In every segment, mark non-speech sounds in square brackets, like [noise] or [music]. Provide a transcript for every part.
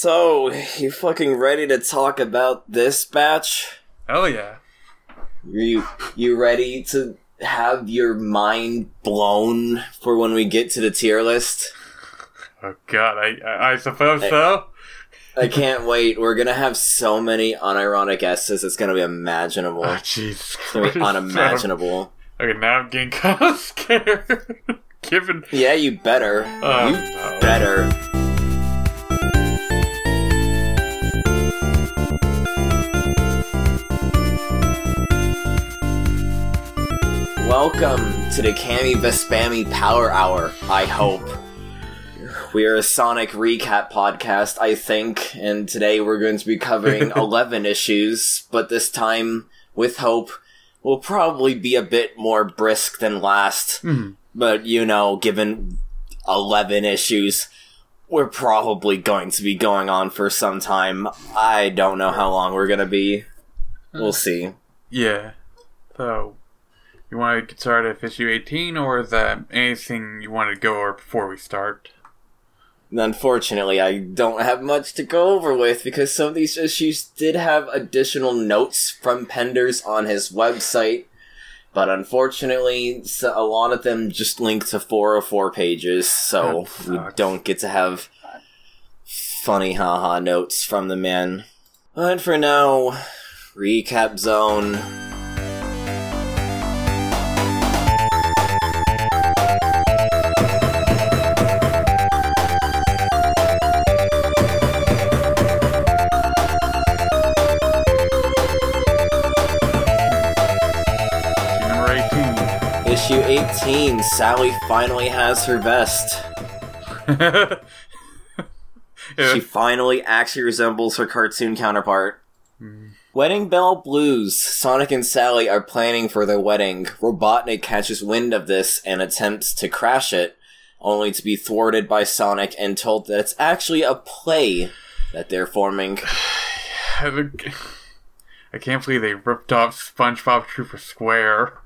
So, you fucking ready to talk about this batch? Hell yeah. You you ready to have your mind blown for when we get to the tier list? Oh god, I I, I suppose Hey. so. I can't wait. We're gonna have so many unironic S's. It's gonna be imaginable. Oh jeez. gonna Christ. unimaginable. Okay, now I'm getting [laughs] kind of scared. [laughs] Given. Yeah, you better. Oh, you no. better. Welcome to the Cami Vespami Power Hour, I hope. We are a Sonic recap podcast, I think, and today we're going to be covering [laughs] 11 issues, but this time, with hope, will probably be a bit more brisk than last. Hmm. But, you know, given 11 issues, we're probably going to be going on for some time. I don't know how long we're gonna be. We'll see. Yeah. So, you want to get started at issue 18, or is that anything you want to go over before we start? Unfortunately, I don't have much to go over with because some of these issues did have additional notes from Penders on his website. But unfortunately, a lot of them just link to 404 pages, so we don't get to have funny haha notes from the man. But for now, recap zone. 18, Sally finally has her vest. Yeah. [laughs] She finally actually resembles her cartoon counterpart. Hmm. Wedding Bell Blues. Sonic and Sally are planning for their wedding. Robotnik catches wind of this and attempts to crash it, only to be thwarted by Sonic and told that it's actually a play that they're forming. [sighs] I I can't believe they ripped off SpongeBob Trooper Square.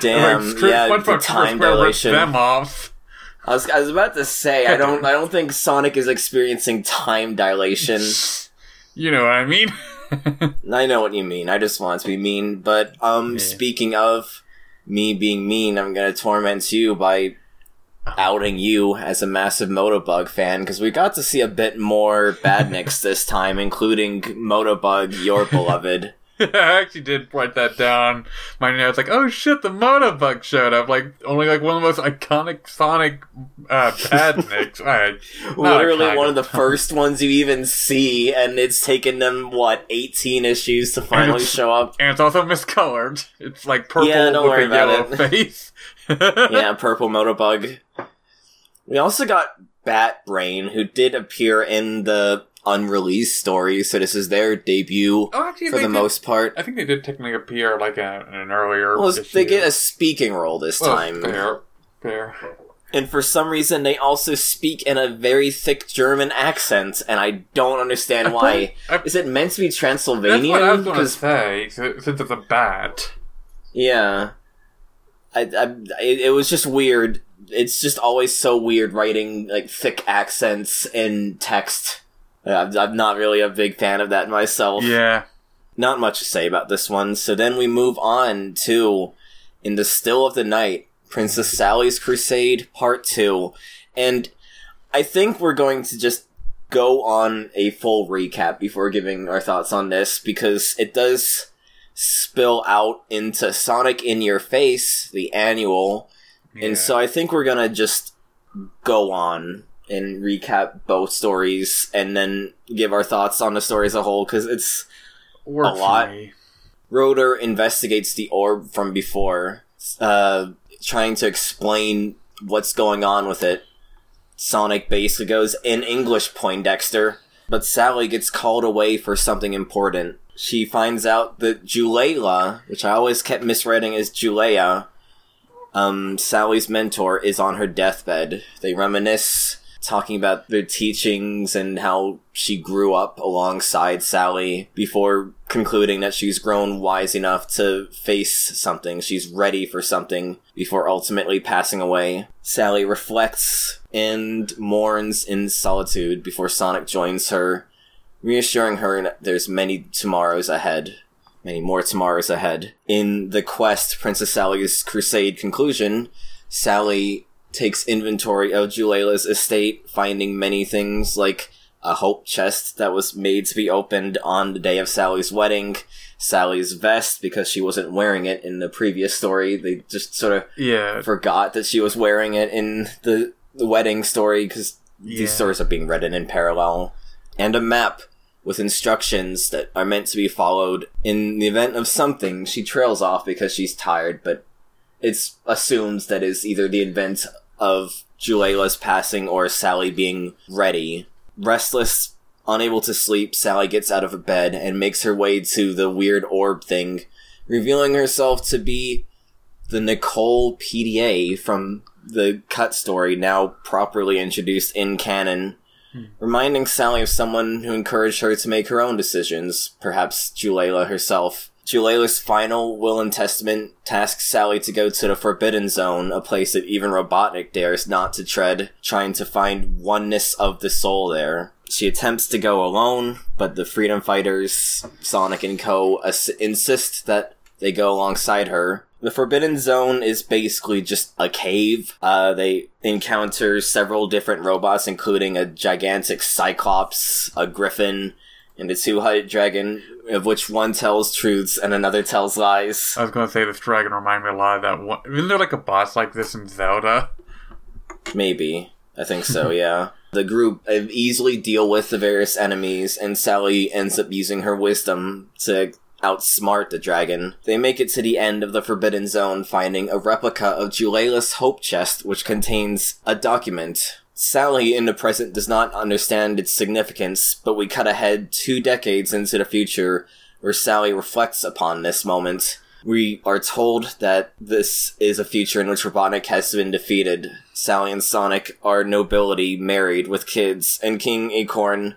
Damn, Like, yeah, the SpongeBob time Square ripped dilation. them off. I was, I was about to say, I don't, I don't think Sonic is experiencing time dilation. [laughs] You know what I mean? [laughs] I know what you mean. I just want to be mean. But um, Yeah. speaking of me being mean, I'm gonna torment you by outing you as a massive Motobug fan because we got to see a bit more Badniks [laughs] this time, including Motobug, your beloved. [laughs] I actually did write that down. My notes like, oh shit, the Motobug showed up. Like only like one of the most iconic Sonic uh. [laughs] Alright, not Literally one of the first ones you even see, and it's taken them what 18 issues to finally show up. and it's also miscolored. It's like purple Yeah, don't with worry a about yellow it. [laughs] face. yeah, purple Motobug. We also got Bat Brain, who did appear in the unreleased stories, so this is their debut Oh, actually, for the did- most part. I think they did technically appear like a, in an earlier. Well, issue. they get a speaking role this Well, time. Fair, fair. And for some reason, they also speak in a very thick German accent, and I don't understand why. I- Is it meant to be Transylvanian? That's Transylvanian? what I was going to 'Cause- say. Since since it's a bat. Yeah. I, I, it, it was just weird. It's just always so weird writing like thick accents in text. I'm, I'm not really a big fan of that myself. Yeah. Not much to say about this one. So then we move on to In the Still of the Night, Princess Sally's Crusade Part 2. And I think we're going to just go on a full recap before giving our thoughts on this because it does spill out into Sonic in Your Face, the annual. yeah. And so I think we're gonna just go on and recap both stories and then give our thoughts on the story as a whole because it's Worked a lot. Rotor investigates the orb from before, uh, trying to explain what's going on with it. Sonic basically goes in English, Poindexter, but Sally gets called away for something important. She finds out that Julayla, which I always kept misreading as Julea, um, Sally's mentor, is on her deathbed. They reminisce talking about their teachings and how she grew up alongside Sally before concluding that she's grown wise enough to face something. She's ready for something before ultimately passing away. Sally reflects and mourns in solitude before Sonic joins her, reassuring her that there's many tomorrows ahead. Many more tomorrows ahead. In the quest, Princess Sally's Crusade conclusion, Sally takes inventory of Julayla's estate, finding many things like a hope chest that was made to be opened on the day of Sally's wedding, Sally's vest because she wasn't wearing it in the previous story. They just sort of Yeah. forgot that she was wearing it in the, the wedding story because Yeah. these stories are being written in parallel. And a map with instructions that are meant to be followed. In the event of something, she trails off because she's tired, but it's assumed that is either the event of Julayla's passing or Sally being ready. Restless, unable to sleep, Sally gets out of bed and makes her way to the weird orb thing, revealing herself to be the Nicole PDA from the cut story, now properly introduced in canon, hmm. reminding Sally of someone who encouraged her to make her own decisions, perhaps Julayla herself. Julayla's final will and testament tasks Sally to go to the Forbidden Zone, a place that even Robotnik dares not to tread, trying to find oneness of the soul there. She attempts to go alone, but the Freedom Fighters, Sonic and Co. As- insist that they go alongside her. The Forbidden Zone is basically just a cave. Uh, they encounter several different robots, including a gigantic Cyclops, a Griffin, and a two-headed dragon, of which one tells truths and another tells lies. I was gonna say this dragon reminded me a lot of that one. Isn't there like a boss like this in Zelda? Maybe. I think so, [laughs] yeah. The group uh, easily deal with the various enemies, and Sally ends up using her wisdom to outsmart the dragon. They make it to the end of the Forbidden Zone, finding a replica of Julayla's Hope Chest, which contains a document. Sally in the present does not understand its significance, but we cut ahead two decades into the future, where Sally reflects upon this moment. We are told that this is a future in which Robotnik has been defeated. Sally and Sonic are nobility, married, with kids, and King Acorn,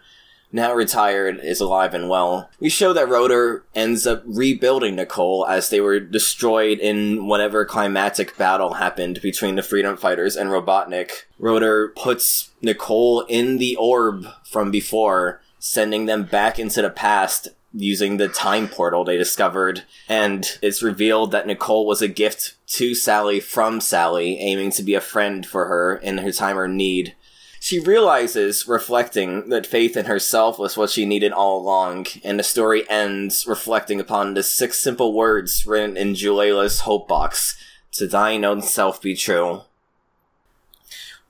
now retired, is alive and well. We show that Rotor ends up rebuilding Nicole as they were destroyed in whatever climatic battle happened between the Freedom Fighters and Robotnik. Rotor puts Nicole in the orb from before, sending them back into the past using the time portal they discovered, and it's revealed that Nicole was a gift to Sally from Sally, aiming to be a friend for her in her time or need. She realizes, reflecting, that faith in herself was what she needed all along, and the story ends reflecting upon the six simple words written in Julayla's hope box To thine own self be true.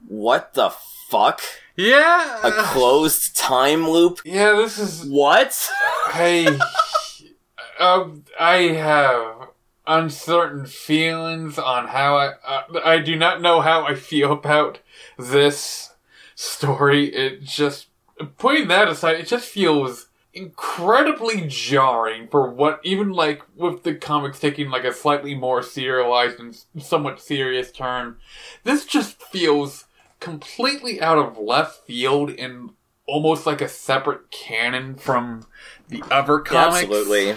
What the fuck? Yeah. A closed time loop? yeah, this is. What? I. [laughs] um, I have uncertain feelings on how I. Uh, I do not know how I feel about this story. It just. Putting that aside, it just feels incredibly jarring for what even like with the comics taking like a slightly more serialized and somewhat serious turn this just feels completely out of left field and almost like a separate canon from the other Yeah, comics absolutely.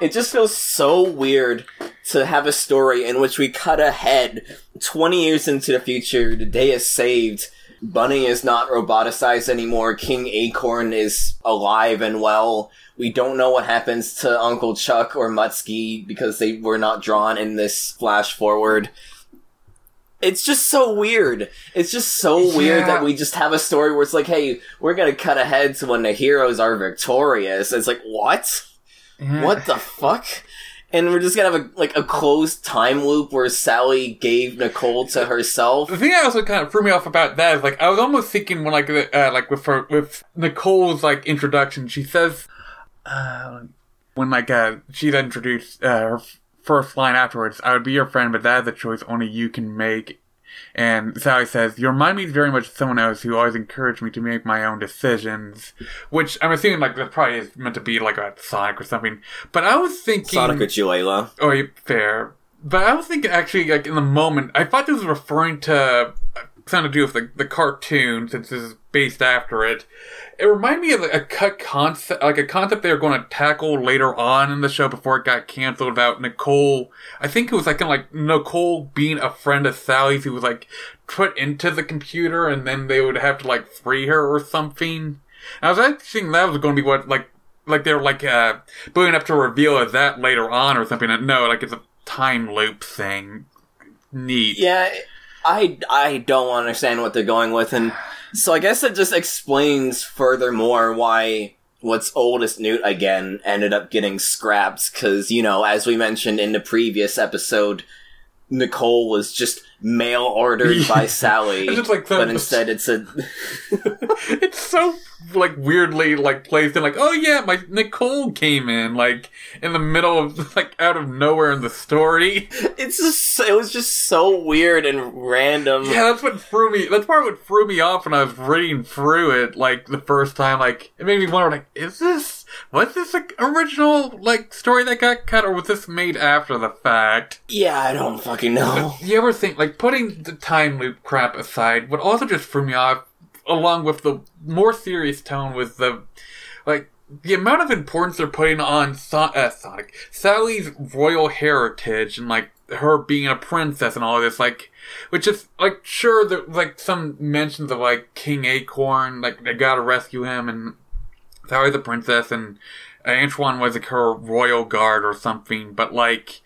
It just feels so weird to have a story in which we cut ahead 20 years into the future, the day is saved, Bunny is not roboticized anymore, King Acorn is alive and well. We don't know what happens to Uncle Chuck or Muttski because they were not drawn in this flash forward. It's just so weird. It's just so weird that we just have a story where it's like, hey, we're gonna cut ahead to when the heroes are victorious. It's like, what? Yeah. What the fuck? And we're just gonna have a like a closed time loop where Sally gave Nicole to herself. The thing that also kind of threw me off about that is like I was almost thinking when like uh, like with her with Nicole's like introduction, she says uh, when like uh, she's introduced uh, her first line afterwards, "I would be your friend, but that is a choice only you can make." And Sally says, "You remind me very much of someone else who always encouraged me to make my own decisions." Which I'm assuming like that probably is meant to be like a Sonic or something. But I was thinking Sonic or Julayla. Oh, fair. But I was thinking actually, like in the moment, I thought this was referring to uh, something to do with the, the cartoon since this is based after it. It reminded me of a cut concept, like a concept they were going to tackle later on in the show before it got canceled about Nicole. I think it was like kind of like Nicole being a friend of Sally's who was like put into the computer and then they would have to like free her or something. And I was actually thinking that was going to be what like like they were like uh building up to reveal as that later on or something. No, like it's a time loop thing. Neat. Yeah, I I don't understand what they're going with, and so I guess it just explains furthermore why what's oldest Newt again ended up getting scrapped because you know as we mentioned in the previous episode, Nicole was just mail ordered by [laughs] Sally, It's just like but instead it's a [laughs] it's so like weirdly like placed in like oh yeah my Nicole came in like in the middle of [laughs] like out of nowhere in the story it's just it was just so weird and random. yeah that's what threw me that's part of what threw me off when I was reading through it like the first time like it made me wonder like is this was this original like story that got cut or was this made after the fact Yeah, I don't fucking know. [laughs] you ever think like putting the time loop crap aside what also just threw me off along with the more serious tone was the like the amount of importance they're putting on so- uh, Sonic Sally's royal heritage and like her being a princess and all of this like which is like sure there like some mentions of like King Acorn like they gotta rescue him and Sally the princess and Antoine was like her royal guard or something but like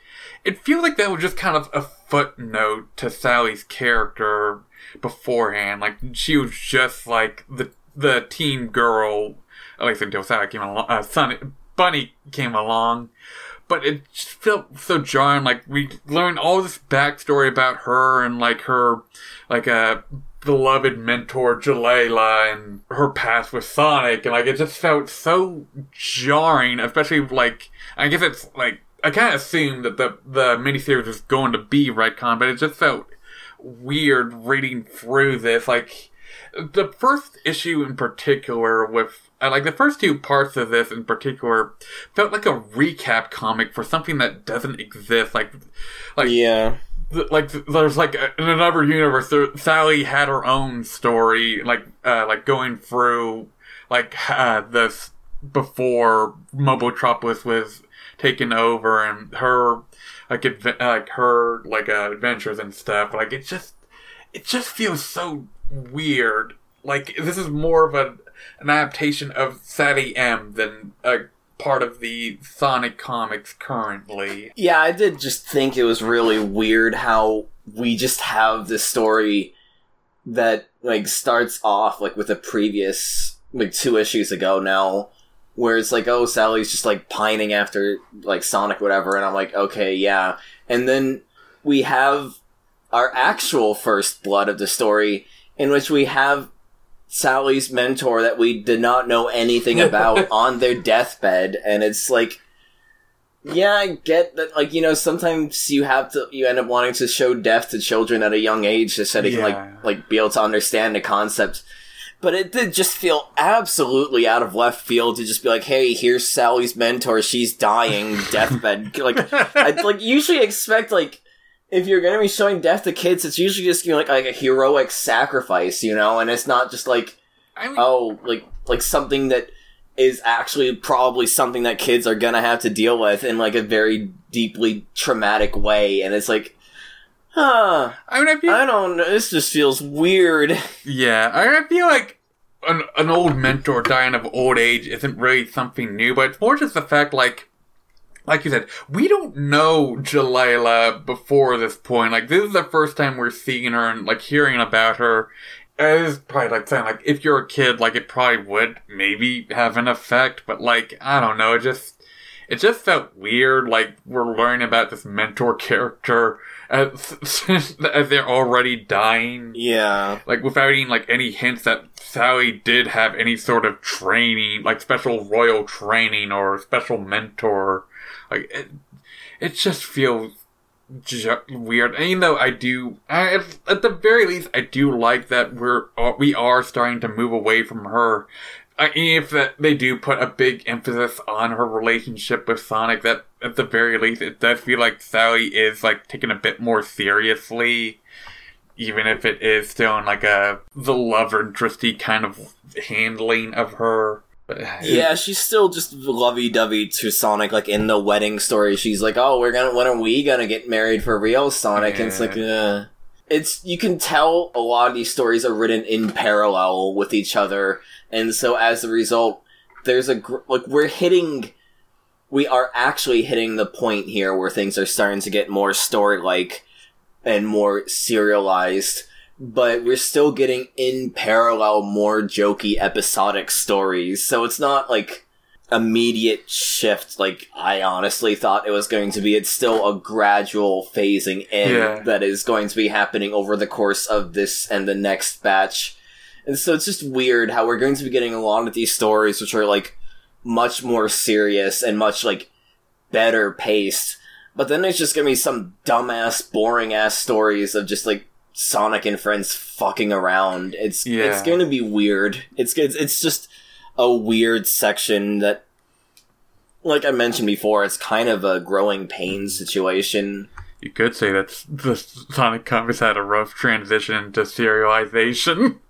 it feels like that was just kind of a footnote to Sally's character beforehand. Like she was just like the the teen girl, at least until Sally came along. Uh, Bunny came along, but it just felt so jarring. Like we learned all this backstory about her and like her, like a beloved mentor Julayla and her past with Sonic, and like it just felt so jarring, especially like I guess it's like I kind of assumed that the the miniseries was going to be retcon, but it just felt weird reading through this. Like the first issue in particular, with uh, like the first two parts of this in particular, felt like a recap comic for something that doesn't exist. Like, like Yeah. Like there's like in another universe Sally had her own story like uh like going through like uh this before Mobotropolis was taken over and her like adve- like her like uh, adventures and stuff. Like it just it just feels so weird. Like this is more of a an adaptation of Sally M than a part of the Sonic comics currently. Yeah, I did just think it was really weird how we just have this story that like starts off like with a previous like two issues ago now where it's like oh Sally's just like pining after like Sonic whatever and I'm like okay yeah. And then we have our actual first blood of the story in which we have Sally's mentor that we did not know anything about [laughs] on their deathbed and it's like yeah, I get that. Like, you know, sometimes you have to, you end up wanting to show death to children at a young age just so they can, like, like, be able to understand the concept. But it did just feel absolutely out of left field to just be like, hey, here's Sally's mentor, she's dying, deathbed. like, [laughs] I, like, usually expect, like, if you're gonna be showing death to kids, it's usually just, you know, like, like a heroic sacrifice, you know, and it's not just like, I mean, oh, like like something that is actually probably something that kids are gonna have to deal with in like a very deeply traumatic way, and it's like, huh, I mean, I feel I don't know, this just feels weird. Yeah, I I feel like an, an old mentor dying of old age isn't really something new, but it's more just the fact, like, like you said, we don't know Julayla before this point. Like, this is the first time we're seeing her and, like, hearing about her. It is probably like saying, like, if you're a kid, like, it probably would maybe have an effect, but, like, I don't know, it just, it just felt weird, like, we're learning about this mentor [laughs] character as, [laughs] as they're already dying Yeah, like without even like any hints that Sally did have any sort of training, like special royal training or special mentor. Like it, it just feels ju- weird. And even though I do, I, at- the very least, I do like that we're uh, we are starting to move away from her. I if they do put a big emphasis on her relationship with Sonic, that at the very least it does feel like Sally is like taken a bit more seriously even if it is still in like a the love interesty kind of handling of her. Yeah, she's still just lovey-dovey to Sonic. Like in the wedding story, she's like, "Oh, we're gonna when are we gonna get married for real, Sonic?" And it's like, uh, it's you can tell a lot of these stories are written in parallel with each other, and so as a result, there's a gr- like we're hitting, we are actually hitting the point here where things are starting to get more story-like and more serialized but we're still getting in parallel more jokey episodic stories. So it's not like immediate shift like I honestly thought it was going to be. It's still a gradual phasing in Yeah. that is going to be happening over the course of this and the next batch. And so it's just weird how we're going to be getting a lot of these stories which are like much more serious and much like better paced. But then there's just gonna be some dumbass, boring ass stories of just like Sonic and friends fucking around. It's it's going to be weird. It's it's it's just a weird section that, like I mentioned before, it's kind of a growing pain situation. you could say that the Sonic Comics had a rough transition to serialization. [laughs]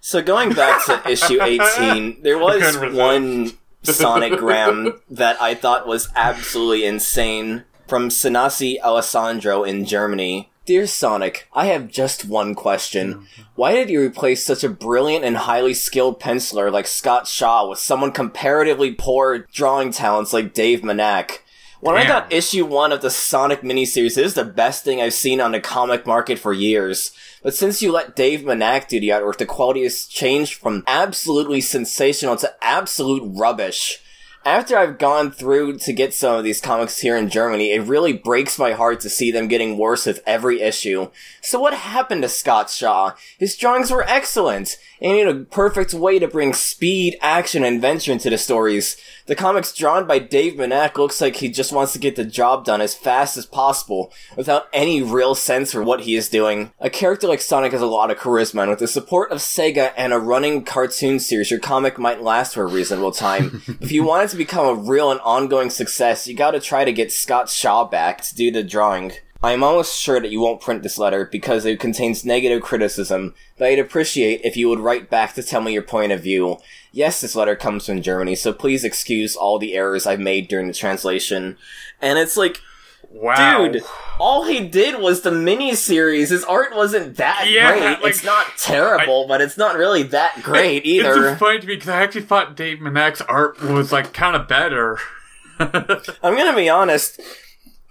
So going back to issue [laughs] eighteen, there was one [laughs] Sonicgram that I thought was absolutely insane from Sanasi Alessandro in Germany. Dear Sonic, I have just one question. Why did you replace such a brilliant and highly skilled penciler like Scott Shaw with someone comparatively poor drawing talents like Dave Manak? When I got issue one of the Sonic miniseries, it is the best thing I've seen on the comic market for years. But since you let Dave Manak do the artwork, the quality has changed from absolutely sensational to absolute rubbish. After I've gone through to get some of these comics here in Germany, it really breaks my heart to see them getting worse with every issue. So what happened to Scott Shaw? His drawings were excellent, and in a perfect way to bring speed, action, and adventure into the stories. The comics drawn by Dave Manak looks like he just wants to get the job done as fast as possible, without any real sense for what he is doing. A character like Sonic has a lot of charisma, and with the support of Sega and a running cartoon series, your comic might last for a reasonable time. [laughs] if you want it to become a real and ongoing success, you gotta try to get Scott Shaw back to do the drawing. I am almost sure that you won't print this letter because it contains negative criticism, but I'd appreciate if you would write back to tell me your point of view. Yes, this letter comes from Germany, so please excuse all the errors I've made during the translation. And it's like, Wow. dude, all he did was the miniseries. His art wasn't that Yeah, great. like, it's not terrible, but it's not really that [laughs] great It's either. just funny to me because I actually thought Dave Manak's art was like kind of better. [laughs] I'm gonna be honest.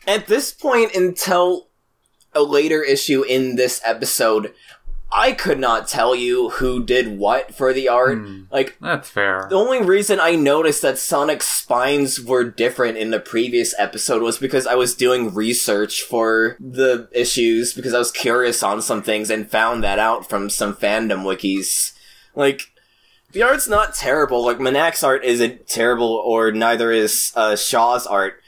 At this point, until a later issue in this episode, I could not tell you who did what for the art. Hmm. Like, That's fair. the only reason I noticed that Sonic's spines were different in the previous episode was because I was doing research for the issues because I was curious on some things and found that out from some fandom wikis. Like, the art's not terrible. Like, Manak's art isn't terrible, or neither is uh, Shaw's art.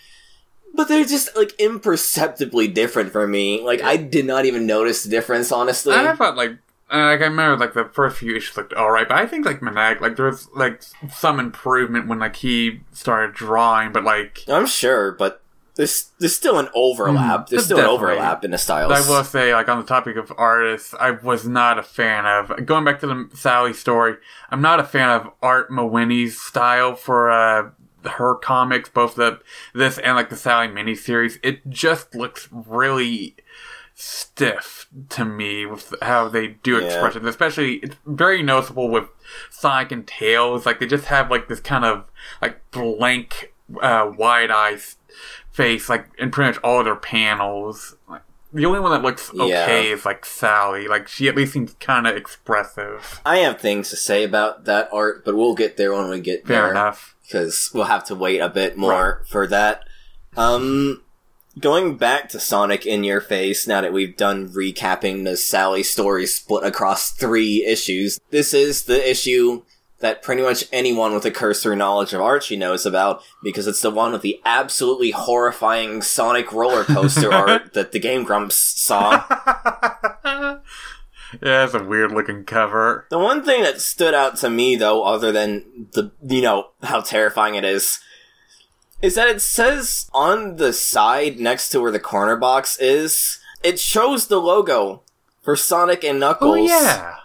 But they're just, like, imperceptibly different for me. Like, I did not even notice the difference, honestly. I thought like. uh, Like I remember, like the first few issues looked all right, but I think like Manak, like there was like some improvement when like he started drawing, but like I'm sure, but there's there's still an overlap. Mm, there's still an overlap in the styles. I will say, like on the topic of artists, I was not a fan of going back to the Sally story. I'm not a fan of Art Mawhinney's style for uh, her comics, both the this and like the Sally miniseries. It just looks really stiff to me with how they do Yeah. expressions. Especially, it's very noticeable with Sonic and Tails. Like they just have like this kind of like blank, uh, wide eyes face, like in pretty much all of their panels. Like, the only one that looks okay Yeah. is like Sally. Like she at least seems kind of expressive. I have things to say about that art, but we'll get there when we get Fair there. enough. Because we'll have to wait a bit more for that. Um, going back to Sonic in Your Face, now that we've done recapping the Sally story split across three issues, this is the issue that pretty much anyone with a cursory knowledge of Archie knows about, because it's the one with the absolutely horrifying Sonic roller coaster [laughs] art that the Game Grumps saw. [laughs] yeah, it's a weird looking cover. The one thing that stood out to me, though, other than the, you know, how terrifying it is, is that it says on the side next to where the corner box is, it shows the logo for Sonic and oh, Knuckles. Oh yeah.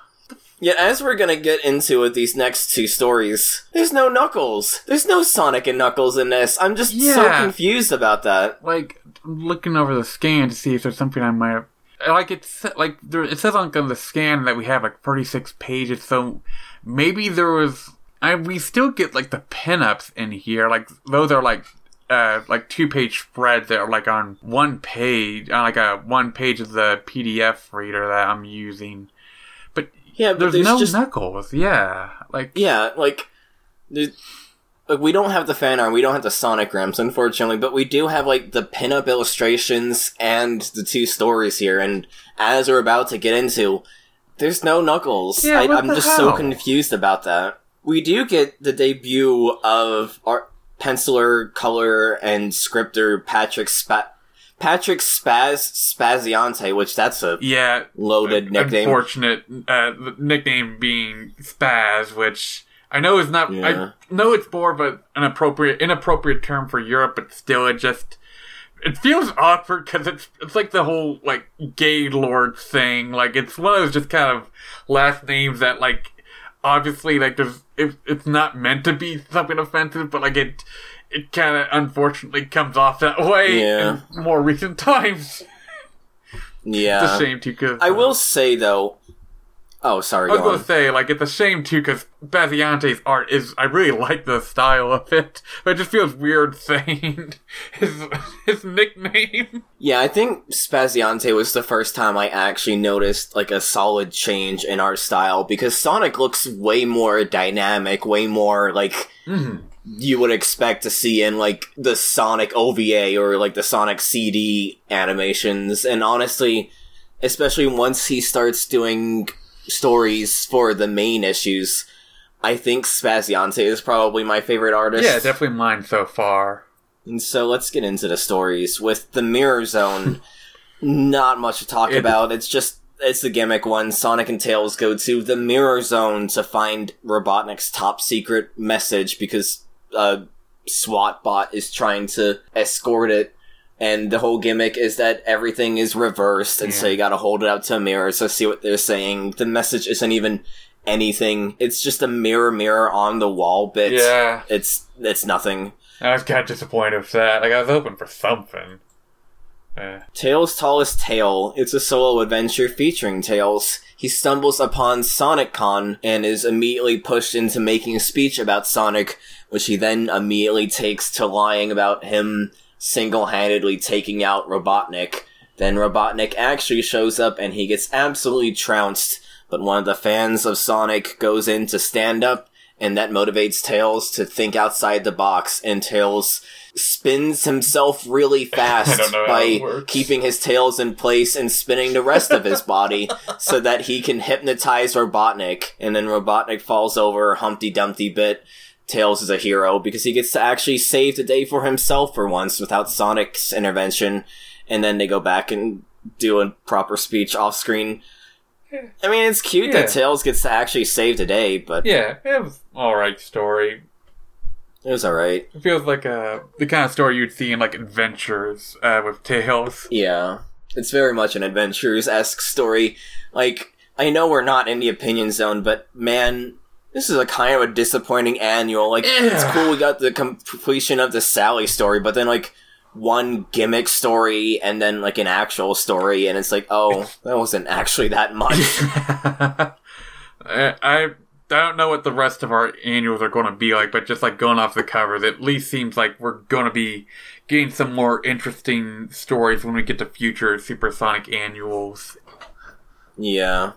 Yet, as we're gonna get into with these next two stories, there's no Knuckles. There's no Sonic and Knuckles in this. I'm just so confused about that. Like I'm looking over the scan to see if there's something I might have. Like it's like there, it says on the scan that we have like 36 pages, so maybe there was. I we still get like the pinups in here. Like those are like uh like two page spreads that are like on one page, on like a one page of the PDF reader that I'm using. But Yeah, but there's, there's, no just knuckles. Yeah, like yeah, like, there's, like we don't have the fan art, we don't have the sonograms, unfortunately, but we do have like the pinup illustrations and the two stories here. And as we're about to get into, there's no Knuckles. Yeah, I, what I'm the just so confused about that. We do get the debut of our penciler, color, and scripter Patrick Spa- Patrick Spaz Spaziante, which that's a yeah, loaded nickname. Unfortunate uh, nickname being Spaz, which I know it's not. Yeah. I know it's more of a, an appropriate, inappropriate term for Europe, but still, it just it feels awkward because it's it's like the whole like gay lord thing. Like it's one of those just kind of last names that like obviously like there's it, it's not meant to be something offensive, but like it. It kind of unfortunately comes off that way Yeah. in more recent [laughs] times. Yeah, It's a shame too, because I uh, will say though. Oh, sorry. I was Go gonna on. say, like, it's a shame too, because Spaziante's art is, I really like the style of it, but it just feels weird saying [laughs] his, his nickname. Yeah, I think Spaziante was the first time I actually noticed like a solid change in art style because Sonic looks way more dynamic, way more like mm-hmm. you would expect to see in like the Sonic OVA or like the Sonic CD animations. And honestly, especially once he starts doing stories for the main issues, I think Spaziante is probably my favorite artist. Yeah, definitely mine so far. And so let's get into the stories. With the Mirror Zone, [laughs] not much to talk It- about. It's just it's the gimmick one. Sonic and Tails go to the Mirror Zone to find Robotnik's top secret message because a SWAT bot is trying to escort it. And the whole gimmick is that everything is reversed, and so you gotta hold it up to a mirror to see what they're saying. The message isn't even anything. It's just a mirror mirror on the wall bit. Yeah, It's it's nothing. I was kind of disappointed with that. Like, I was hoping for something. Uh, Tails' Tallest Tale. It's a solo adventure featuring Tails. He stumbles upon Sonic Con and is immediately pushed into making a speech about Sonic, which he then immediately takes to lying about him single-handedly taking out Robotnik. Then Robotnik actually shows up and he gets absolutely trounced, but one of the fans of Sonic goes in to stand up and that motivates Tails to think outside the box, and Tails spins himself really [laughs] fast don't know how by keeping his tails in place and spinning the rest of his body [laughs] so that he can hypnotize Robotnik, and then Robotnik falls over Humpty Dumpty bit. Tails is a hero because he gets to actually save the day for himself for once without Sonic's intervention, and then they go back and do a proper speech off screen. I mean, it's cute Yeah. that Tails gets to actually save the day, but yeah, it was alright story. it was alright. It feels like uh, the kind of story you'd see in, like, Adventures uh, with Tails. Yeah. It's very much an adventures esque story. Like, I know we're not in the opinion zone, but man, this is a kind of a disappointing annual. Like, it's cool we got the completion of the Sally story, but then, like, one gimmick story and then, like, an actual story, and it's like, oh, [laughs] that wasn't actually that much. I, [laughs] I I don't know what the rest of our annuals are going to be like, but just like going off the covers, it at least seems like we're going to be getting some more interesting stories when we get to future Supersonic annuals. yeah.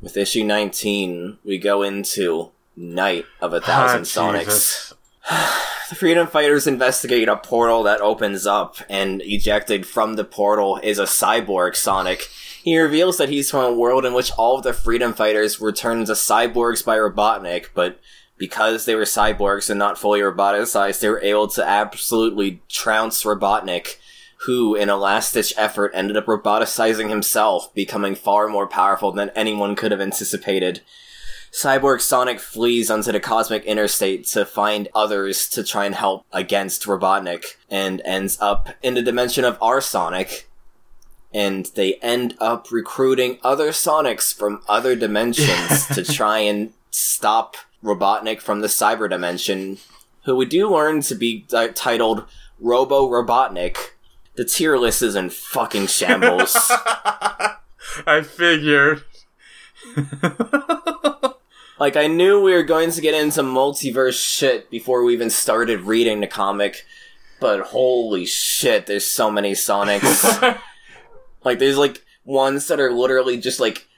With issue 19, we go into Night of a Thousand Ah, Sonics. Jesus. [sighs] The Freedom Fighters investigate a portal that opens up, and ejected from the portal is a cyborg Sonic. He reveals that he's from a world in which all of the Freedom Fighters were turned into cyborgs by Robotnik, but because they were cyborgs and not fully roboticized, they were able to absolutely trounce Robotnik, who, in a last-ditch effort, ended up roboticizing himself, becoming far more powerful than anyone could have anticipated. Cyborg Sonic flees onto the cosmic interstate to find others to try and help against Robotnik, and ends up in the dimension of our Sonic. and they end up recruiting other Sonics from other dimensions [laughs] to try and stop Robotnik from the cyber dimension, who we do learn to be uh, titled Robo Robotnik. The tier list is in fucking shambles. [laughs] I figured. [laughs] like, I knew we were going to get into multiverse shit before we even started reading the comic, but holy shit, there's so many Sonics. [laughs] like, there's like ones that are literally just like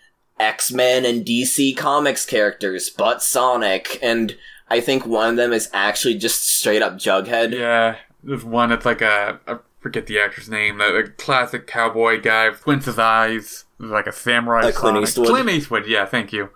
X Men and DC Comics characters, but Sonic, and I think one of them is actually just straight up Jughead. Yeah, there's one that's like a I forget the actor's name, a, a classic cowboy guy, squints his eyes, like a samurai. Like Clint Eastwood? Clint Eastwood, yeah, thank you.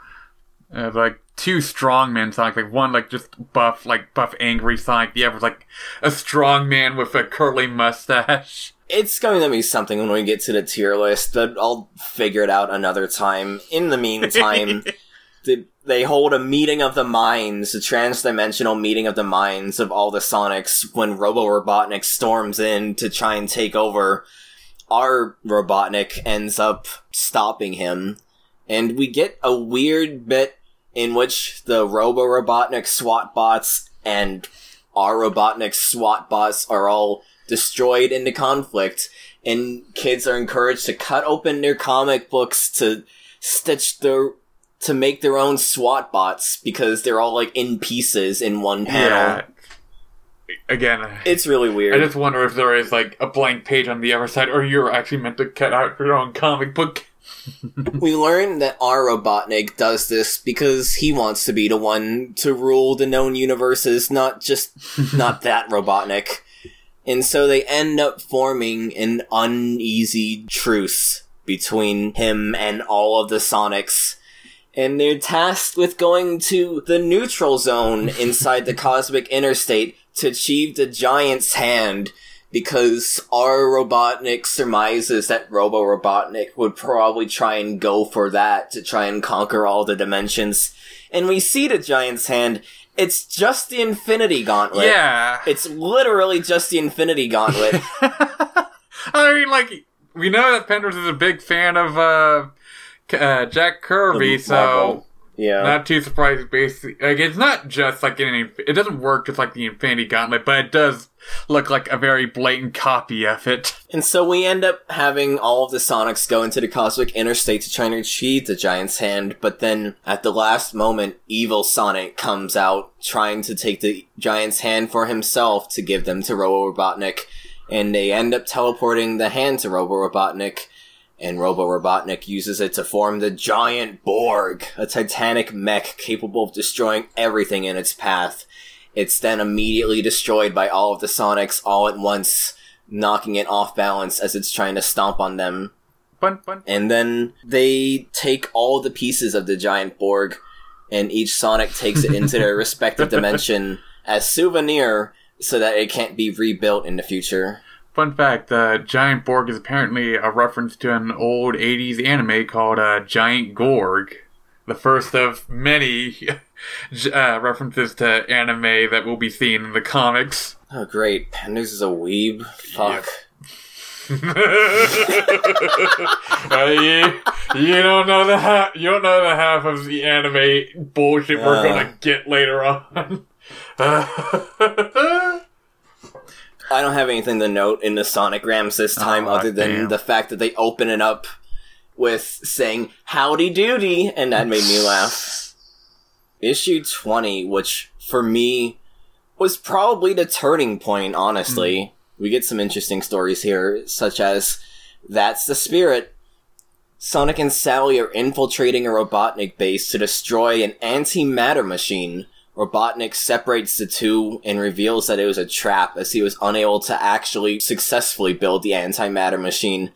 Uh, like two strong men Sonic, like one like just buff, like buff angry Sonic, the other's like a strong man with a curly mustache. [laughs] It's going to be something when we get to the tier list, but I'll figure it out another time. In the meantime, [laughs] the, they hold a meeting of the minds, a transdimensional meeting of the minds of all the Sonics when Robo Robotnik storms in to try and take over. Our Robotnik ends up stopping him, and we get a weird bit in which the Robo Robotnik SWAT bots and our Robotnik SWAT bots are all destroyed in the conflict, and kids are encouraged to cut open their comic books to stitch their to make their own SWAT bots because they're all like in pieces in one panel. Yeah. Again, It's really weird. I just wonder if there is like a blank page on the other side, or you're actually meant to cut out your own comic book. [laughs] we learn that our Robotnik does this because he wants to be the one to rule the known universes, not just [laughs] not that Robotnik. And so they end up forming an uneasy truce between him and all of the Sonics. And they're tasked with going to the neutral zone [laughs] inside the cosmic interstate to achieve the giant's hand because our Robotnik surmises that Robo Robotnik would probably try and go for that to try and conquer all the dimensions. And we see the giant's hand. It's just the Infinity Gauntlet. yeah. It's literally just the Infinity Gauntlet. [laughs] I mean, like, we know that Penders is a big fan of uh, uh, Jack Kirby, so yeah. not too surprised. Basically, like, it's not just like any. It doesn't work just like the Infinity Gauntlet, but it does look like a very blatant copy of it. And so we end up having all of the Sonics go into the cosmic interstate to try and achieve the giant's hand, but then at the last moment, evil Sonic comes out trying to take the giant's hand for himself to give them to Robo Robotnik, and they end up teleporting the hand to Robo Robotnik, and Robo Robotnik uses it to form the giant Borg, a titanic mech capable of destroying everything in its path. It's then immediately destroyed by all of the Sonics all at once, knocking it off balance as it's trying to stomp on them. Bun, bun. And then they take all the pieces of the giant Borg, and each Sonic takes it into their [laughs] respective dimension as souvenir so that it can't be rebuilt in the future. Fun fact: the giant Borg is apparently a reference to an old '80s anime called uh, Giant Gorg, the first of many [laughs] uh, references to anime that will be seen in the comics. Oh great, Penders is a weeb. Fuck. [laughs] Uh, you, you don't know the half. You don't know the half of the anime bullshit we're Uh. gonna get later on. [laughs] I don't have anything to note in the sonograms this oh, time Oh, other than damn. the fact that they open it up with saying howdy doody and that made me laugh. Issue 20, which for me was probably the turning point, honestly. Hmm. We get some interesting stories here, such as That's the Spirit. Sonic and Sally are infiltrating a Robotnik base to destroy an antimatter machine. Robotnik separates the two and reveals that it was a trap as he was unable to actually successfully build the antimatter machine.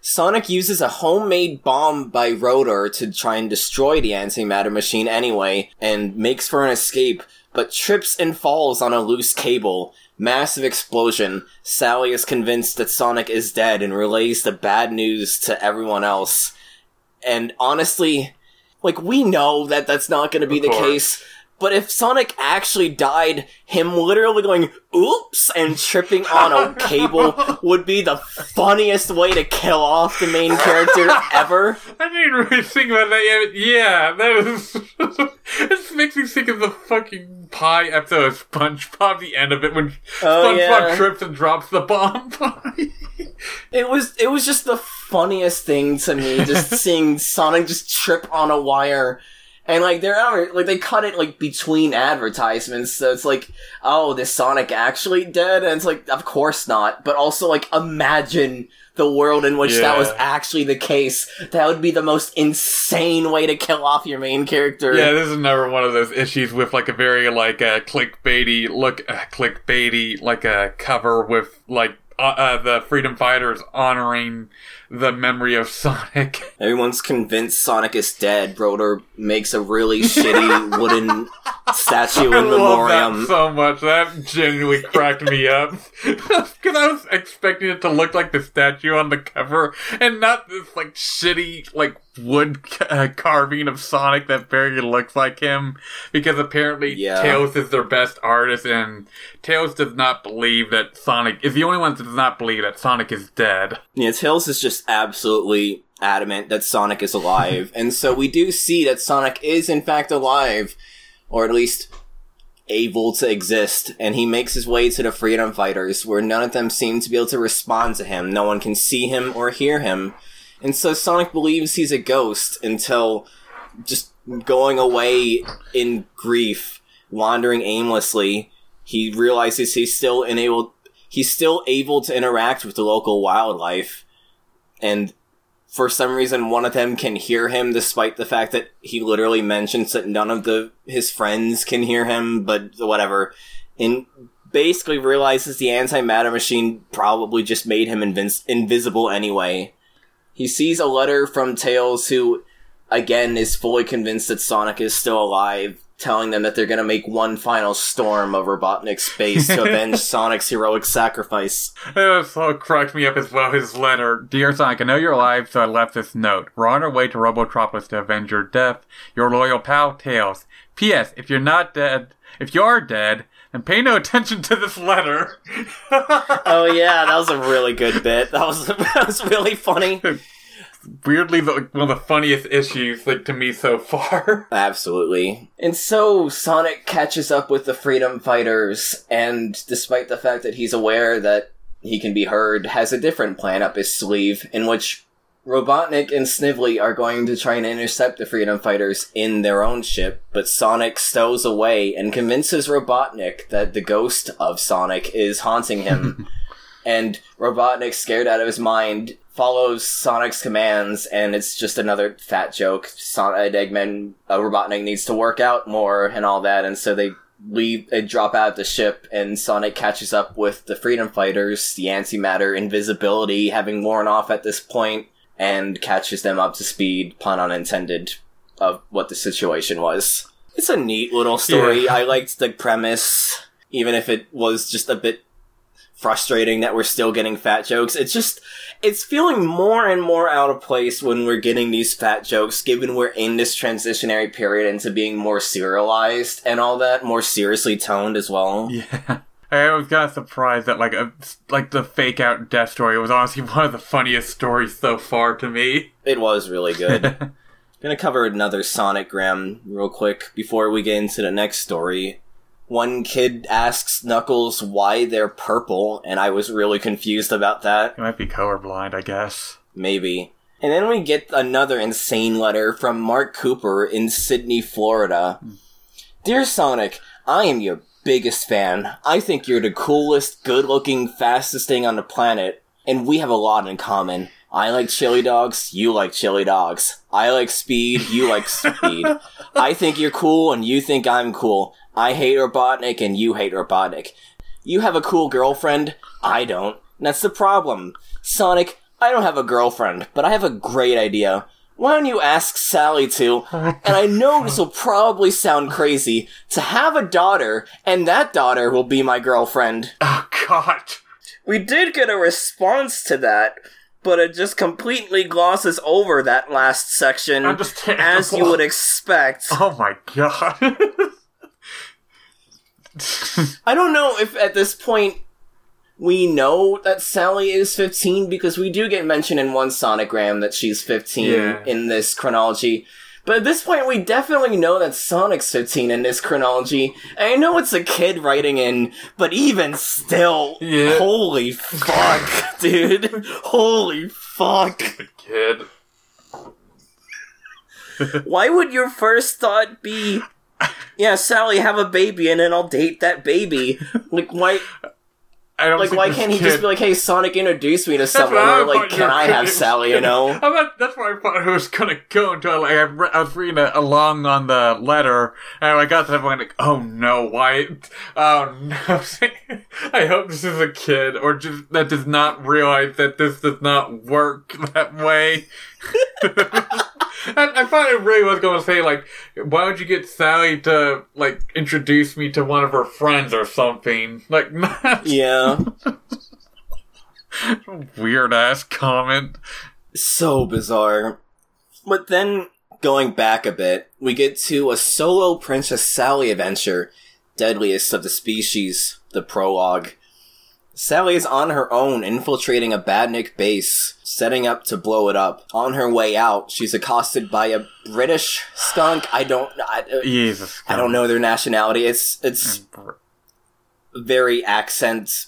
Sonic uses a homemade bomb by Rotor to try and destroy the antimatter machine anyway, and makes for an escape, but trips and falls on a loose cable. Massive explosion. Sally is convinced that Sonic is dead and relays the bad news to everyone else. And honestly, like, we know that that's not gonna be the case, But if Sonic actually died, him literally going oops and tripping on a [laughs] cable would be the funniest way to kill off the main character ever. [laughs] I didn't really think about that yet. Yeah, that is. [laughs] this makes me think of the fucking pie episode of SpongeBob, the end of it, when Oh, SpongeBob yeah. trips and drops the bomb pie. It was it was just the funniest thing to me, just seeing Sonic just trip on a wire. And like they're out- like they cut it like between advertisements, so it's like, oh, is Sonic actually dead? And it's like, of course not. But also like imagine the world in which that was actually the case. That would be the most insane way to kill off your main character. Yeah, this is another one of those issues with like a very like a uh, clickbaity look, uh, clickbaity like a cover with like uh, uh, the freedom fighters honoring the memory of Sonic. [laughs] Everyone's convinced Sonic is dead. Broder makes a really shitty [laughs] wooden statue in memoriam. so much. That genuinely cracked me up [laughs] because I was expecting it to look like the statue on the cover and not this like shitty like wood uh, carving of Sonic that barely looks like him. Because apparently Yeah. Tails is their best artist, and Tails does not believe that Sonic is the only one that does not believe that Sonic is dead. Yeah, Tails is just absolutely adamant that Sonic is alive, [laughs] and so we do see that Sonic is in fact alive, or at least able to exist, and he makes his way to the Freedom Fighters, where none of them seem to be able to respond to him. No one can see him or hear him, and so Sonic believes he's a ghost until just going away in grief, wandering aimlessly. He realizes he's still unable he's still able to interact with the local wildlife and for some reason one of them can hear him despite the fact that he literally mentions that none of the his friends can hear him but whatever and basically realizes the antimatter machine probably just made him invis- invisible anyway he sees a letter from tails who again is fully convinced that sonic is still alive telling them that they're going to make one final storm of Robotnik's base to [laughs] avenge Sonic's heroic sacrifice. [laughs] It so cracked me up as well. His letter, dear Sonic, I know you're alive, so I left this note. We're on our way to Robotropolis to avenge your death. Your loyal pal Tails. P.S. If you're not dead, if you are dead, then pay no attention to this letter. [laughs] Oh yeah, that was a really good bit. That was [laughs] that was really funny. Weirdly, the, one of the funniest issues, like to me so far. [laughs] Absolutely. And so Sonic catches up with the Freedom Fighters, and despite the fact that he's aware that he can be heard, has a different plan up his sleeve in which Robotnik and Snively are going to try and intercept the Freedom Fighters in their own ship, but Sonic stows away and convinces Robotnik that the ghost of Sonic is haunting him. [laughs] and Robotnik, scared out of his mind, follows Sonic's commands, and it's just another fat joke. Sonic Eggman, uh, Robotnik needs to work out more and all that, and so they leave, they drop out of the ship, and Sonic catches up with the Freedom Fighters, the antimatter invisibility having worn off at this point, and catches them up to speed, pun unintended, of what the situation was. It's a neat little story. Yeah. I liked the premise, even if it was just a bit frustrating that we're still getting fat jokes. It's just, it's feeling more and more out of place when we're getting these fat jokes, given we're in this transitionary period into being more serialized and all that, more seriously toned as well. Yeah. I was kind of surprised that like a like the fake out death story was honestly [laughs] one of the funniest stories so far to me. It was really good. [laughs] Gonna cover another Sonic Gram real quick before we get into the next story. One kid asks Knuckles why they're purple, and I was really confused about that. It might be colorblind, I guess. Maybe. And then we get another insane letter from Mark Cooper in Sydney, Florida. Hmm. Dear Sonic, I am your biggest fan. I think you're the coolest, good looking, fastest thing on the planet, and we have a lot in common. I like chili dogs, you like chili dogs. I like speed, you like speed. [laughs] I think you're cool, and you think I'm cool. I hate Robotnik, and you hate Robotnik. You have a cool girlfriend, I don't. And that's the problem. Sonic, I don't have a girlfriend, but I have a great idea. Why don't you ask Sally to, [laughs] and I know this will probably sound crazy, to have a daughter, and that daughter will be my girlfriend. Oh God. We did get a response to that, but it just completely glosses over that last section, Understandable. as you would expect. Oh my God. [laughs] I don't know if at this point we know that Sally is 15 because we do get mentioned in one Sonicgram that she's 15 Yeah. in this chronology. But at this point, we definitely know that Sonic's 15 in this chronology. And I know it's a kid writing in, but even still, Yeah. holy fuck, [laughs] dude. Holy fuck. Kid. [laughs] Why would your first thought be, yeah, Sally, have a baby and then I'll date that baby? Like, why? I don't Like, why can't he kid- just be like, "Hey, Sonic, introduce me to someone"? Or like, "Can I have. Sally?" You know? [laughs] I thought, that's where I thought it was gonna go until like I, re- I was reading it along on the letter, and I got to that point like, oh no, why? [laughs] Oh no! [laughs] I hope this is a kid, or just that does not realize that this does not work that way. [laughs] And I thought it really was going to say like, why would you get Sally to like introduce me to one of her friends or something? Like, [laughs] not Yeah, [laughs] weird ass comment. so bizarre. But then, going back a bit, we get to a solo Princess Sally adventure, Deadliest of the Species, the prologue. Sally is on her own, infiltrating a Badnik base, setting up to blow it up. On her way out, she's accosted by a British skunk. I don't, I, uh, Jesus, I don't know their nationality. It's it's very accent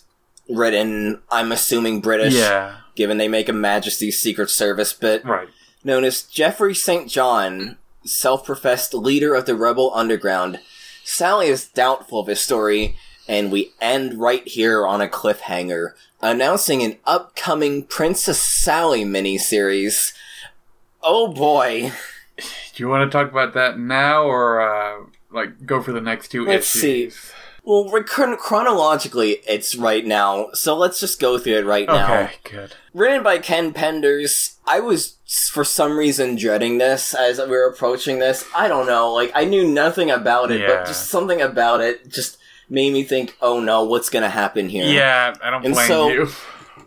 written. I'm assuming British, Yeah, given they make a Majesty's Secret Service bit. right. Known as Jeffrey St. John, self-professed leader of the rebel underground. Sally is doubtful of his story, and we end right here on a cliffhanger, announcing an upcoming Princess Sally miniseries. Oh boy. Do you want to talk about that now, or uh, like go for the next two Let's see. issues? Well, we're chron- chronologically, it's right now, so let's just go through it right now. Okay, good. Written by Ken Penders. I was, for some reason, dreading this as we were approaching this. I don't know, like, I knew nothing about it, Yeah. but just something about it just made me think, oh no, what's gonna happen here? Yeah, I don't And blame so- you.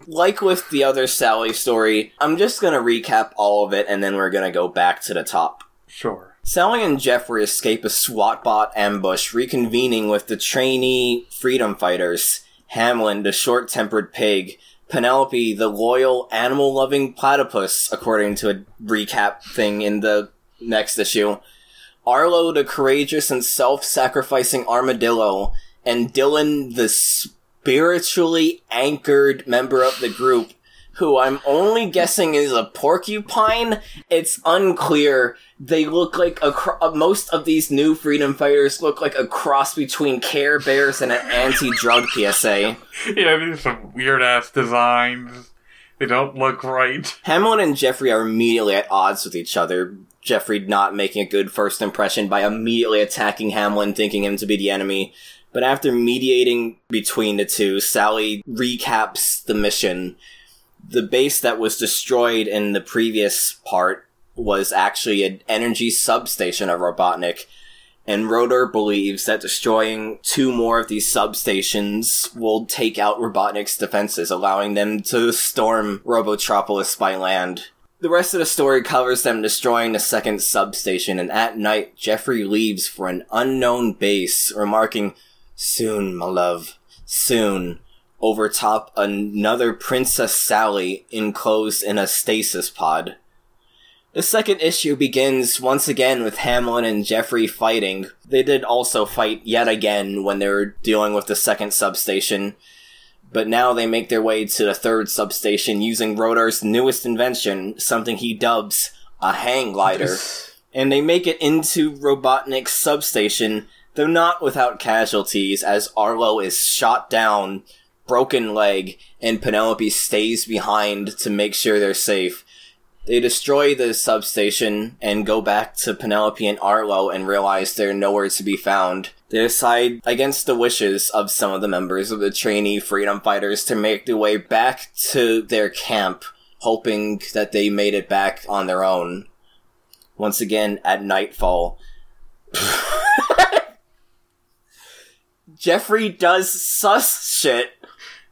Like with the other Sally story, I'm just gonna recap all of it and then we're gonna go back to the top. Sure. Sally and Jeffrey escape a SWAT bot ambush, reconvening with the trainee freedom fighters Hamlin, the short tempered pig, Penelope, the loyal, animal loving platypus, according to a recap thing in the next issue, Arlo, the courageous and self sacrificing armadillo, and Dylan, the spiritually anchored member of the group, who I'm only guessing is a porcupine. It's unclear. They look like a cro- uh, most of these new freedom fighters look like a cross between Care Bears and an anti-drug PSA. [laughs] Yeah, these are some weird ass designs. They don't look right. Hamlin and Jeffrey are immediately at odds with each other. Jeffrey not making a good first impression by immediately attacking Hamlin, thinking him to be the enemy. But after mediating between the two, Sally recaps the mission. The base that was destroyed in the previous part was actually an energy substation of Robotnik, and Rotor believes that destroying two more of these substations will take out Robotnik's defenses, allowing them to storm Robotropolis by land. The rest of the story covers them destroying the second substation, and at night, Jeffrey leaves for an unknown base, remarking, Soon, my love, soon, over top another Princess Sally enclosed in a stasis pod. The second issue begins once again with Hamlin and Jeffrey fighting. They did also fight yet again when they were dealing with the second substation. But now they make their way to the third substation using Rotor's newest invention, something he dubs a hang glider. And they make it into Robotnik's substation, though not without casualties, as Arlo is shot down, broken leg, and Penelope stays behind to make sure they're safe. They destroy the substation and go back to Penelope and Arlo and realize they're nowhere to be found. They decide, against the wishes of some of the members of the trainee freedom fighters, to make their way back to their camp, hoping that they made it back on their own. Once again, at nightfall. [sighs] [laughs] Jeffrey does sus shit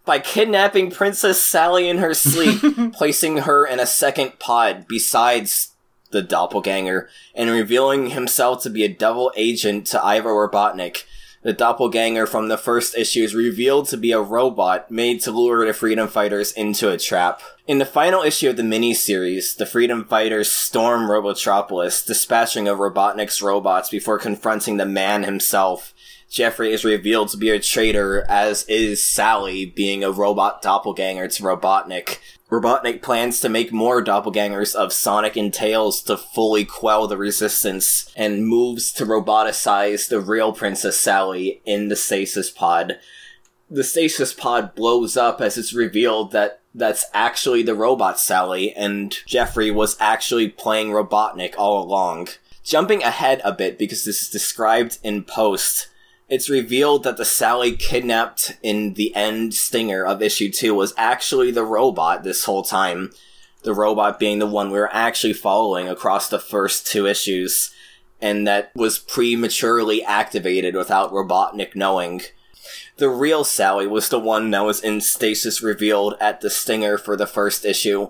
by kidnapping Princess Sally in her sleep, [laughs] placing her in a second pod besides the doppelganger, and revealing himself to be a double agent to Ivo Robotnik. The doppelganger from the first issue is revealed to be a robot made to lure the freedom fighters into a trap. In the final issue of the miniseries, the freedom fighters storm Robotropolis, dispatching of Robotnik's robots before confronting the man himself. Jeffrey is revealed to be a traitor, as is Sally, being a robot doppelganger to Robotnik. Robotnik plans to make more doppelgangers of Sonic and Tails to fully quell the resistance, and moves to roboticize the real Princess Sally in the stasis pod. The stasis pod blows up as it's revealed that that's actually the robot Sally, and Jeffrey was actually playing Robotnik all along. Jumping ahead a bit because this is described in post, it's revealed that the Sally kidnapped in the end stinger of issue 2 was actually the robot this whole time. The robot being the one we were actually following across the first two issues, and that was prematurely activated without Robotnik knowing. The real Sally was the one that was in stasis revealed at the stinger for the first issue,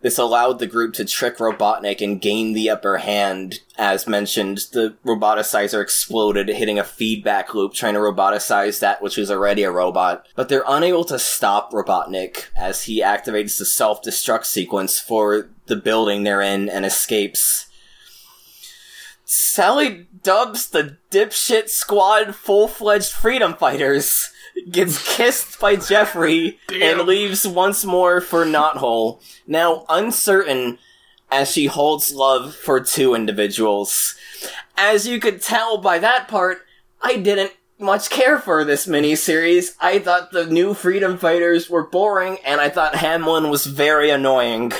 this allowed the group to trick Robotnik and gain the upper hand. As mentioned, the roboticizer exploded, hitting a feedback loop trying to roboticize that which was already a robot. But they're unable to stop Robotnik as he activates the self-destruct sequence for the building they're in and escapes. Sally dubs the dipshit squad full-fledged freedom fighters gets kissed by Jeffrey Damn. and leaves once more for Knothole. Now uncertain as she holds love for two individuals. As you could tell by that part, I didn't much care for this miniseries. I thought the new freedom fighters were boring, and I thought Hamlin was very annoying.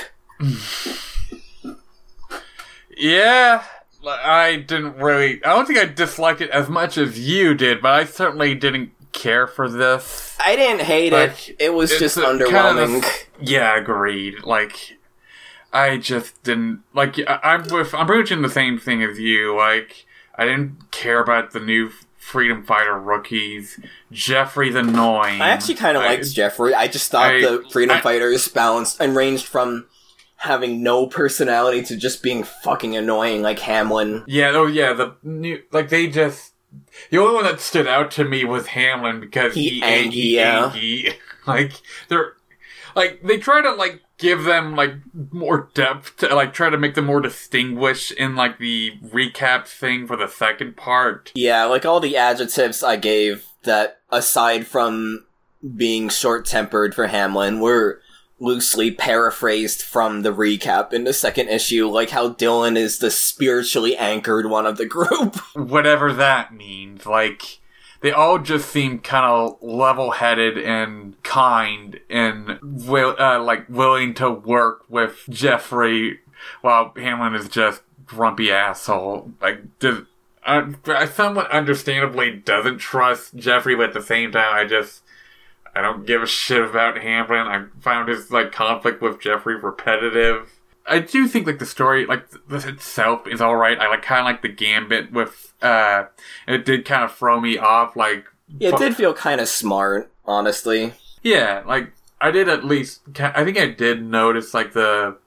Yeah, I didn't really. I don't think I disliked it as much as you did, but I certainly didn't care for this. I didn't hate Like, it. It was just a- kind of underwhelming. Yeah, agreed. Like, I just didn't like. I, I'm with. I'm pretty much in the same thing as you. Like, I didn't care about the new Freedom Fighter rookies. Jeffrey's annoying. I actually kind of liked Jeffrey. I just thought I- the Freedom I- Fighters balanced and ranged from having no personality to just being fucking annoying like Hamlin. Yeah, oh yeah, the new like they just the only one that stood out to me was Hamlin because He he, yeah. [laughs] Like they're like they try to like give them like more depth to like try to make them more distinguished in like the recap thing for the second part. Yeah, like all the adjectives I gave that aside from being short-tempered for Hamlin were loosely paraphrased from the recap in the second issue, like how Dylan is the spiritually anchored one of the group. [laughs] Whatever that means. Like they all just seem kind of level-headed and kind and will uh, like willing to work with Jeffrey while Hamlin is just grumpy asshole. Like does somewhat understandably doesn't trust Jeffrey, but at the same time, I just I don't give a shit about Hamlin. I found his like conflict with Jeffrey repetitive. I do think like the story, like this itself, is all right. I like kind of like the gambit with. uh It did kind of throw me off. Like Yeah, it did feel kind of smart, honestly. yeah, like I did at least. I think I did notice like the.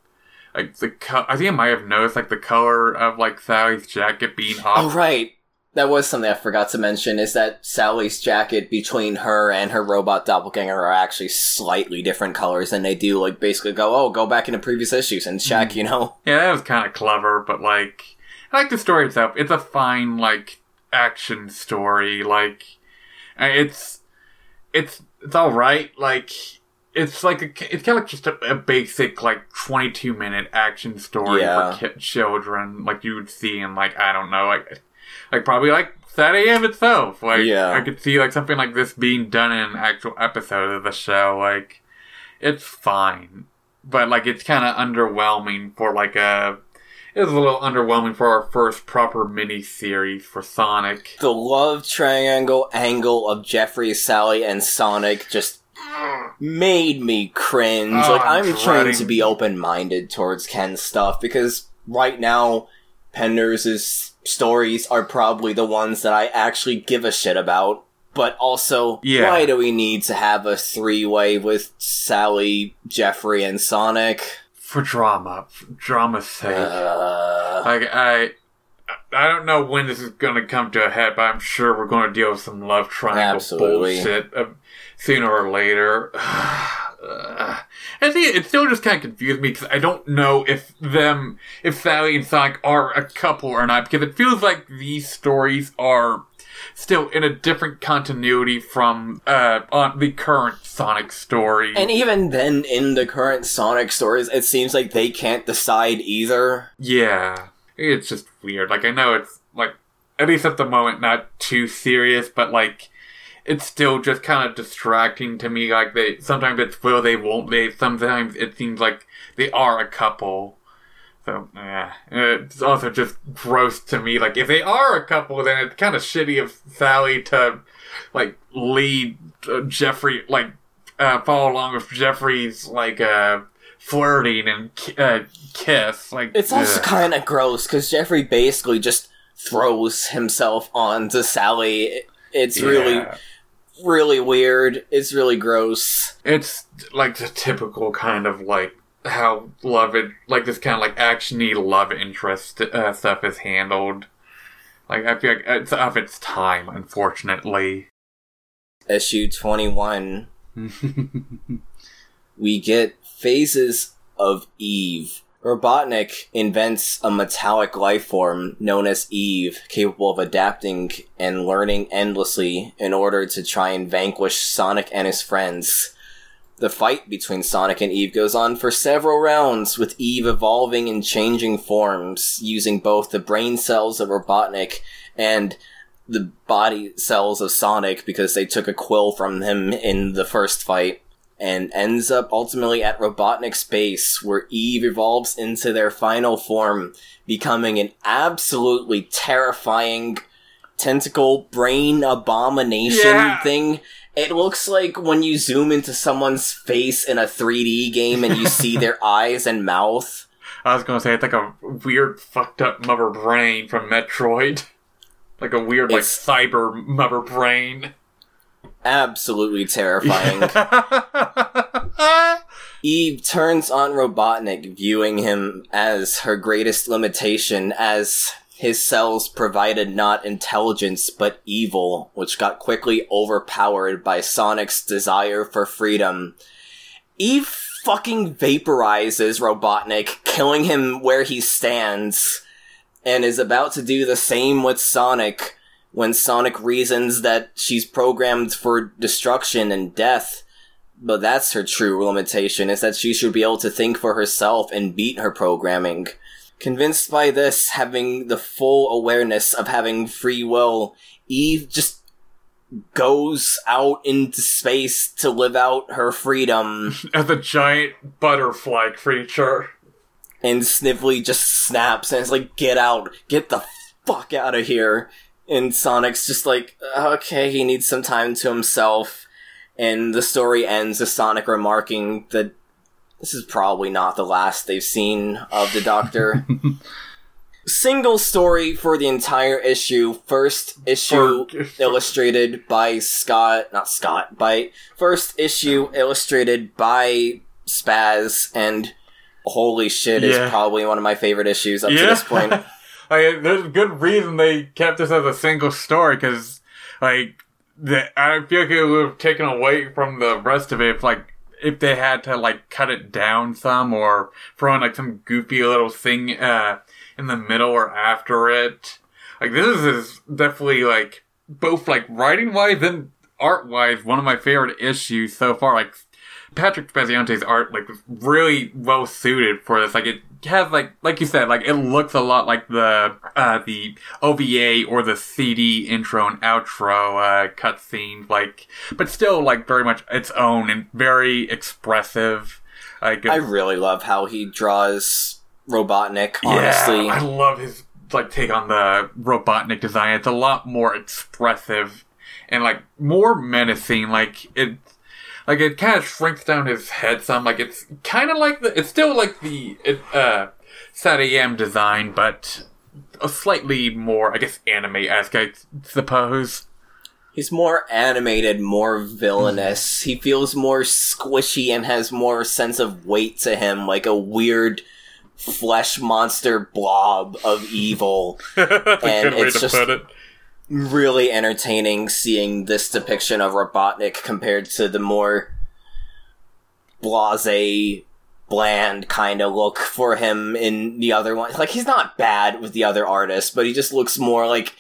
Like the co- I think I might have noticed like the color of like Sally's jacket being off Oh, right. That was something I forgot to mention, is that Sally's jacket between her and her robot doppelganger are actually slightly different colors, and they do, like, basically go, oh, go back into previous issues and check, you know? Yeah, that was kind of clever, but like, I like the story itself. It's a fine like action story. Like, uh, it's it's it's all right. Like, it's like a, it's kind of just a, a basic like twenty two minute action story Yeah. for ki- children, like you would see in like I don't know, like like probably like. SatAM itself, like Yeah. I could see like something like this being done in an actual episode of the show. Like, it's fine but like it's kind of underwhelming for like a it was a little underwhelming for our first proper mini series for Sonic. The love triangle angle of Jeffrey, Sally, and Sonic just made me cringe. Oh, like, I'm I'm trying to be open minded towards Ken's stuff, because right now, Penders' stories are probably the ones that I actually give a shit about. But also, Yeah. why do we need to have a three way with Sally, Jeffrey, and Sonic? For drama, for drama's sake. Uh, like I, I don't know when this is going to come to a head, but I'm sure we're going to deal with some love triangle Absolutely. bullshit uh, sooner or later. [sighs] [sighs] [sighs] Uh, I think it still just kind of confused me because I don't know if them, if Sally and Sonic are a couple or not, because it feels like these stories are still in a different continuity from uh, on the current Sonic story. And even then, in the current Sonic stories, it seems like they can't decide either. Yeah, it's just weird. Like I know it's like at least at the moment not too serious, but like it's still just kind of distracting to me. Like they sometimes it's will they won't they. Sometimes it seems like they are a couple. So yeah, it's also just gross to me. Like if they are a couple, then it's kind of shitty of Sally to like lead uh, Jeffrey like uh, follow along with Jeffrey's like uh flirting and ki- uh, kiss. Like It's also kind of gross because Jeffrey basically just throws himself onto Sally. It's Yeah. really weird. It's really gross. It's like the typical kind of like how love it, like this kind of like actiony love interest uh, stuff is handled. Like I feel like it's of its time, unfortunately. Issue 21, [laughs] we get phases of Eve. Robotnik invents a metallic life form known as Eve, capable of adapting and learning endlessly in order to try and vanquish Sonic and his friends. The fight between Sonic and Eve goes on for several rounds, with Eve evolving and changing forms, using both the brain cells of Robotnik and the body cells of Sonic because they took a quill from him in the first fight, and ends up ultimately at Robotnik's base, where Eve evolves into their final form, becoming an absolutely terrifying tentacle brain abomination Yeah. thing. It looks like when you zoom into someone's face in a 3D game and you [laughs] see their eyes and mouth. I was gonna say it's like a weird fucked up mother brain from Metroid, [laughs] like a weird like cyber mother brain. Absolutely terrifying. [laughs] Eve turns on Robotnik, viewing him as her greatest limitation, as his cells provided not intelligence but evil, which got quickly overpowered by Sonic's desire for freedom. Eve fucking vaporizes Robotnik, killing him where he stands, and is about to do the same with Sonic when Sonic reasons that she's programmed for destruction and death. But that's her true limitation, is that she should be able to think for herself and beat her programming. Convinced by this, having the full awareness of having free will, Eve just goes out into space to live out her freedom, [laughs] As a giant butterfly creature. and Snively just snaps and is like, get out, get the fuck out of here. And Sonic's just like, okay, he needs some time to himself. And the story ends with Sonic remarking that this is probably not the last they've seen of the Doctor. [laughs] Single story for the entire issue. First issue illustrated by Scott, not Scott, by first issue illustrated by Spaz, and holy shit, is probably one of my favorite issues up to this point. [laughs] like, there's a good reason they kept this as a single story because, like, the, I feel like it would have taken away from the rest of it if, like, if they had to like cut it down some or throw in like some goofy little thing uh, in the middle or after it. Like this is, definitely like both like writing wise and art wise one of my favorite issues so far. Like Patrick Spaziante's art like really well suited for this. Like it has like like you said, like it looks a lot like the uh the OVA or the CD intro and outro uh cutscenes, like but still like very much its own and very expressive. Like I really love how he draws Robotnik, honestly. yeah, I love his like take on the Robotnik design. It's a lot more expressive and like more menacing. Like it, like it kind of shrinks down his head some. Like it's kind of like the. It's still like the it, uh SatAM design, but a slightly more, I guess, anime esque. I suppose. He's more animated, more villainous. He feels more squishy and has more sense of weight to him, like a weird flesh monster blob of evil. [laughs] and it's just really entertaining seeing this depiction of Robotnik compared to the more blase, bland kind of look for him in the other one. Like he's not bad with the other artists, but he just looks more like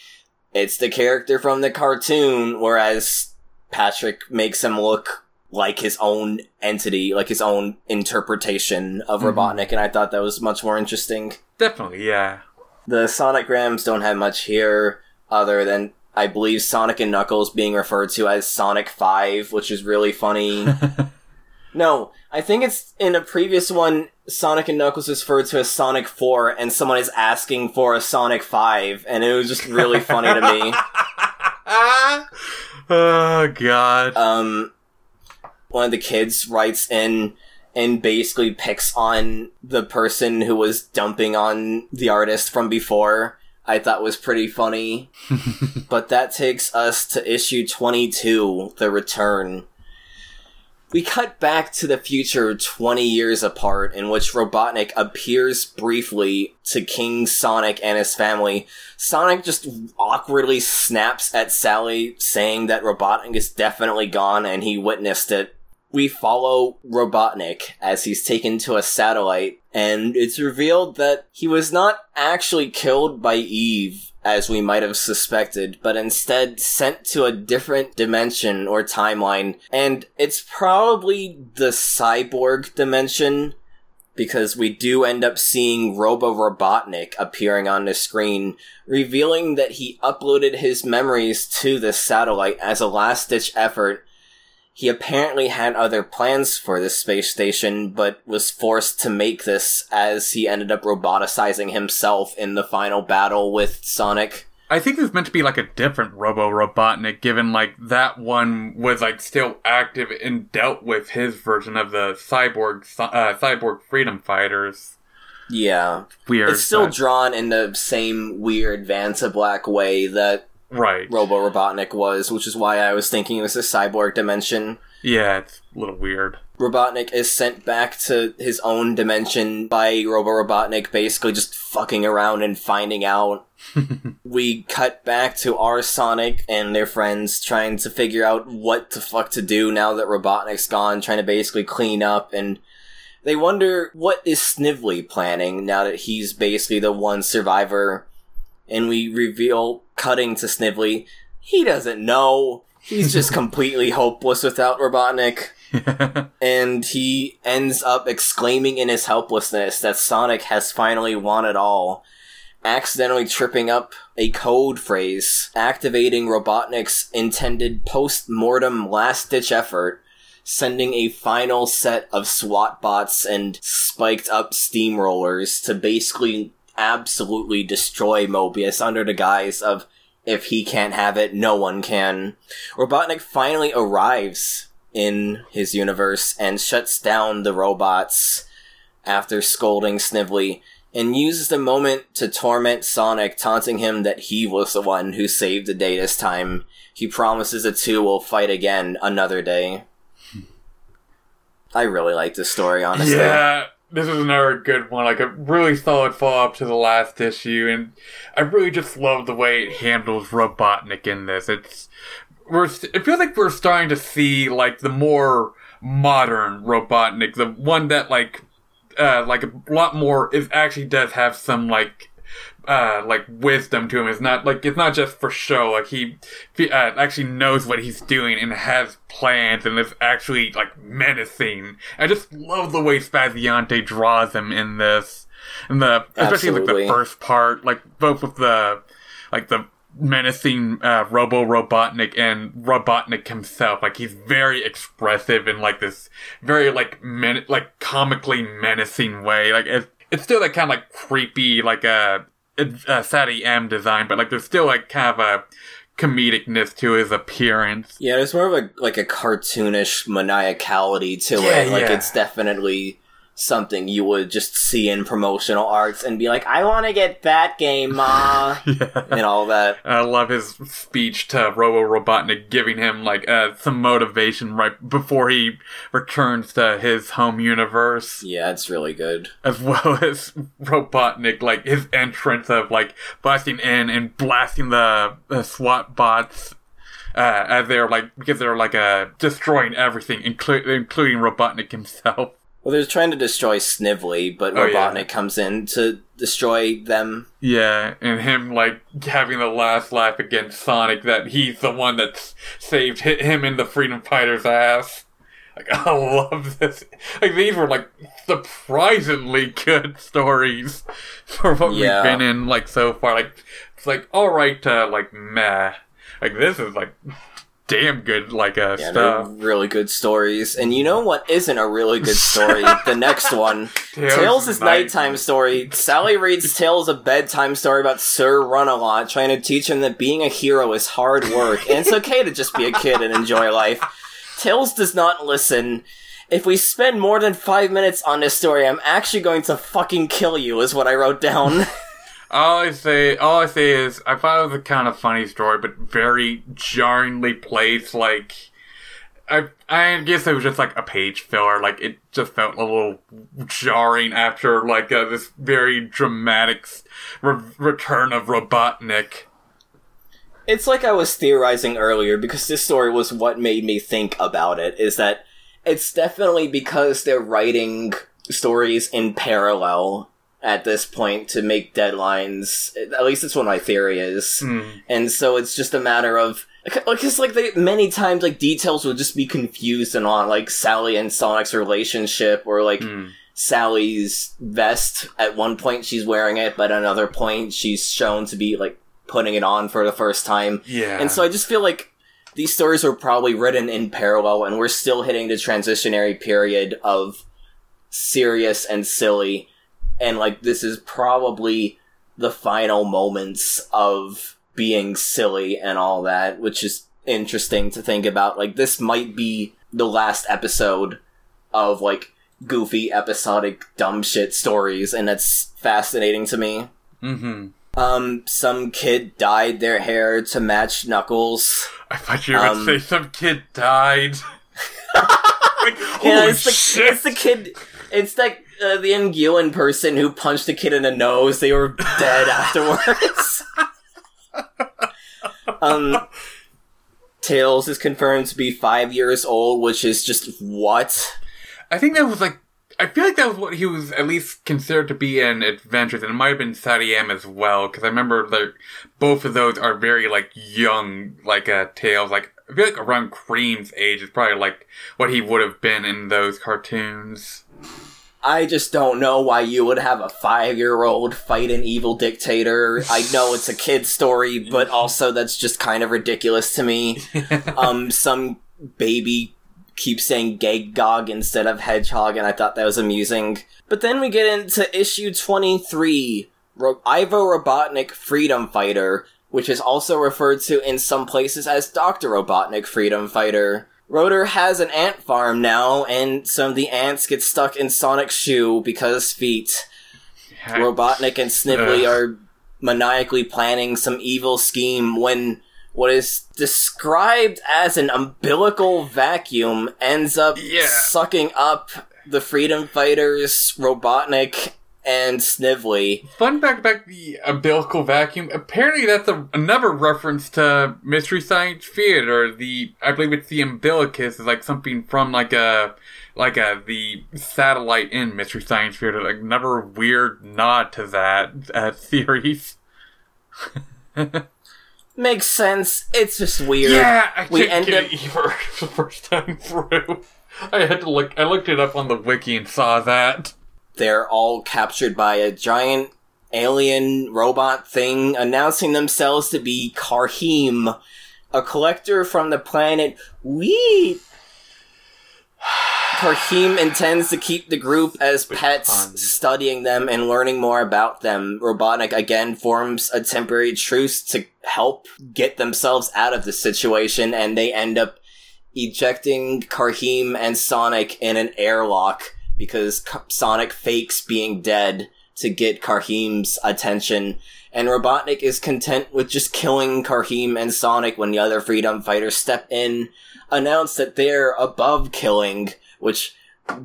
it's the character from the cartoon, whereas Patrick makes him look like his own entity, like his own interpretation of mm-hmm. Robotnik, and I thought that was much more interesting. Definitely, yeah. The Sonicgrams don't have much here other than I believe Sonic and Knuckles being referred to as Sonic 5, which is really funny. [laughs] no, I think it's in a previous one, Sonic and Knuckles is referred to as Sonic 4, and someone is asking for a Sonic 5, and it was just really funny to me. [laughs] oh, God. Um, one of the kids writes in and basically picks on the person who was dumping on the artist from before. I thought was pretty funny. [laughs] but that takes us to issue 22, The Return. We cut back to the future 20 years apart, in which Robotnik appears briefly to King Sonic and his family. Sonic just awkwardly snaps at Sally, saying that Robotnik is definitely gone and he witnessed it we follow Robotnik as he's taken to a satellite, and it's revealed that he was not actually killed by Eve, as we might have suspected, but instead sent to a different dimension or timeline, and it's probably the cyborg dimension, because we do end up seeing Robo Robotnik appearing on the screen, revealing that he uploaded his memories to this satellite as a last ditch effort he apparently had other plans for this space station, but was forced to make this as he ended up roboticizing himself in the final battle with Sonic. I think this meant to be like a different Robo Robotnik, given like that one was like still active and dealt with his version of the cyborg uh, cyborg freedom fighters. Yeah, weird. It's still but... drawn in the same weird Vantablack way that right Robo Robotnik was, which is why I was thinking it was a cyborg dimension. Yeah, it's a little weird. Robotnik is sent back to his own dimension by Robo Robotnik basically just fucking around and finding out. [laughs] we cut back to our Sonic and their friends trying to figure out what the fuck to do now that Robotnik's gone, trying to basically clean up and they wonder what is Snively planning now that he's basically the one survivor and we reveal cutting to Snively. He doesn't know. He's just [laughs] completely hopeless without Robotnik. [laughs] and he ends up exclaiming in his helplessness that Sonic has finally won it all, accidentally tripping up a code phrase, activating Robotnik's intended post mortem last ditch effort, sending a final set of SWAT bots and spiked up steamrollers to basically absolutely destroy Mobius under the guise of if he can't have it, no one can. Robotnik finally arrives in his universe and shuts down the robots after scolding Snively and uses the moment to torment Sonic, taunting him that he was the one who saved the day this time. He promises the two will fight again another day. Hmm. I really like this story, honestly. Yeah, this is another good one, like a really solid follow up to the last issue, and I really just love the way it handles Robotnik in this. It's we're it feels like we're starting to see like the more modern Robotnik, the one that like uh like a lot more is actually does have some like uh, like wisdom to him. It's not like it's not just for show. Like he, uh, actually knows what he's doing and has plans and is actually like menacing. I just love the way Spaziante draws him in this, and the especially Absolutely. like the first part, like both with the like the menacing uh, Robo Robotnik and Robotnik himself. Like he's very expressive in like this very like men- like comically menacing way. Like it's it's still like kind of like creepy, like a uh, SatAM design, but like there's still like kind of a comedicness to his appearance. Yeah, there's more of a like a cartoonish maniacality to yeah, it. Like yeah. it's definitely something you would just see in promotional arts and be like, I want to get that game, ma, [laughs] yeah. and all that. I love his speech to Robo Robotnik, giving him like uh, some motivation right before he returns to his home universe, Yeah, it's really good. as well [laughs] as Robotnik, like his entrance of like busting in and blasting the, the SWAT bots. Uh, as they're like because they're like uh destroying everything, inclu- including Robotnik himself. Well, they're trying to destroy Snively, but Oh, yeah. Robotnik comes in to destroy them. Yeah, and him like having the last laugh against Sonic that he's the one that saved hi- him in the Freedom Fighter's ass. Like [laughs] I love this. Like these were like surprisingly good stories for what Yeah. we've been in like so far. Like it's like all right, uh, like meh. Like this is like [laughs] damn good like uh Yeah, stuff. really good stories. And you know what isn't a really good story? [laughs] the next one. [laughs] Tails' is Night- nighttime story. Sally reads [laughs] Tails a bedtime story about Sir Run-a-Lot, trying to teach him that being a hero is hard work, and it's okay to just be a kid and enjoy life. Tails does not listen. If we spend more than five minutes on this story, I'm actually going to fucking kill you, is what I wrote down. All I say, all I say is, I thought it was a kind of funny story, but very jarringly placed. Like, I, I guess it was just like a page filler. Like, it just felt a little jarring after like uh, this very dramatic re- return of Robotnik. It's like I was theorizing earlier because this story was what made me think about it. Is that it's definitely because they're writing stories in parallel at this point to make deadlines. At least that's what my theory is. Hmm. And so it's just a matter of because like they many times like details will just be confused and on like Sally and Sonic's relationship or like Hmm. Sally's vest. At one point she's wearing it, but at another point she's shown to be like putting it on for the first time. Yeah. And so I just feel like these stories were probably written in parallel, and we're still hitting the transitionary period of serious and silly. And like, this is probably the final moments of being silly and all that, which is interesting to think about. Like, this might be the last episode of like goofy, episodic, dumb shit stories, and that's fascinating to me. Mm-hmm. Um, some kid dyed their hair to match Knuckles. I thought you were going Um, to say some kid died. [laughs] [laughs] like, Yeah, holy it's the shit. it's the kid. It's like uh, the Nguyen person who punched a kid in the nose. They were dead [laughs] afterwards. um, Tails is confirmed to be five years old, which is just what? I think that was like. I feel like that was what he was at least considered to be in Adventures, and it might have been SatAM as well, because I remember like both of those are very like young, like uh, Tails. Like I feel like around Cream's age is probably like what he would have been in those cartoons. I just don't know why you would have a five year old fight an evil dictator. I know it's a kid's story, but also that's just kind of ridiculous to me. [laughs] um, some baby keeps saying Gagog instead of Hedgehog, and I thought that was amusing. But then we get into issue 23, Ro- Ivo Robotnik Freedom Fighter, which is also referred to in some places as Dr. Robotnik Freedom Fighter. Rotor has an ant farm now, and some of the ants get stuck in Sonic's shoe because feet. Robotnik and Snively are maniacally planning some evil scheme when what is described as an umbilical vacuum ends up Yeah. sucking up the freedom fighters, Robotnik, and Snively. Fun fact about the umbilical vacuum. Apparently, that's a, another reference to Mystery Science Theater. The I believe it's the umbilicus is like something from like a like a the satellite in Mystery Science Theater. Like another weird nod to that uh, [laughs] series. Makes sense. It's just weird. Yeah, I We end get up- it [laughs] either the first time through. I had to look. I looked it up on the wiki and saw that. They're all captured by a giant alien robot thing announcing themselves to be Karhim, a collector from the planet Wheat. Karhim intends to keep the group as pets, um, studying them and learning more about them. Robotnik again forms a temporary truce to help get themselves out of the situation, and they end up ejecting Karhim and Sonic in an airlock because Sonic fakes being dead to get Karhim's attention, and Robotnik is content with just killing Karhim and Sonic when the other Freedom Fighters step in, announce that they're above killing, which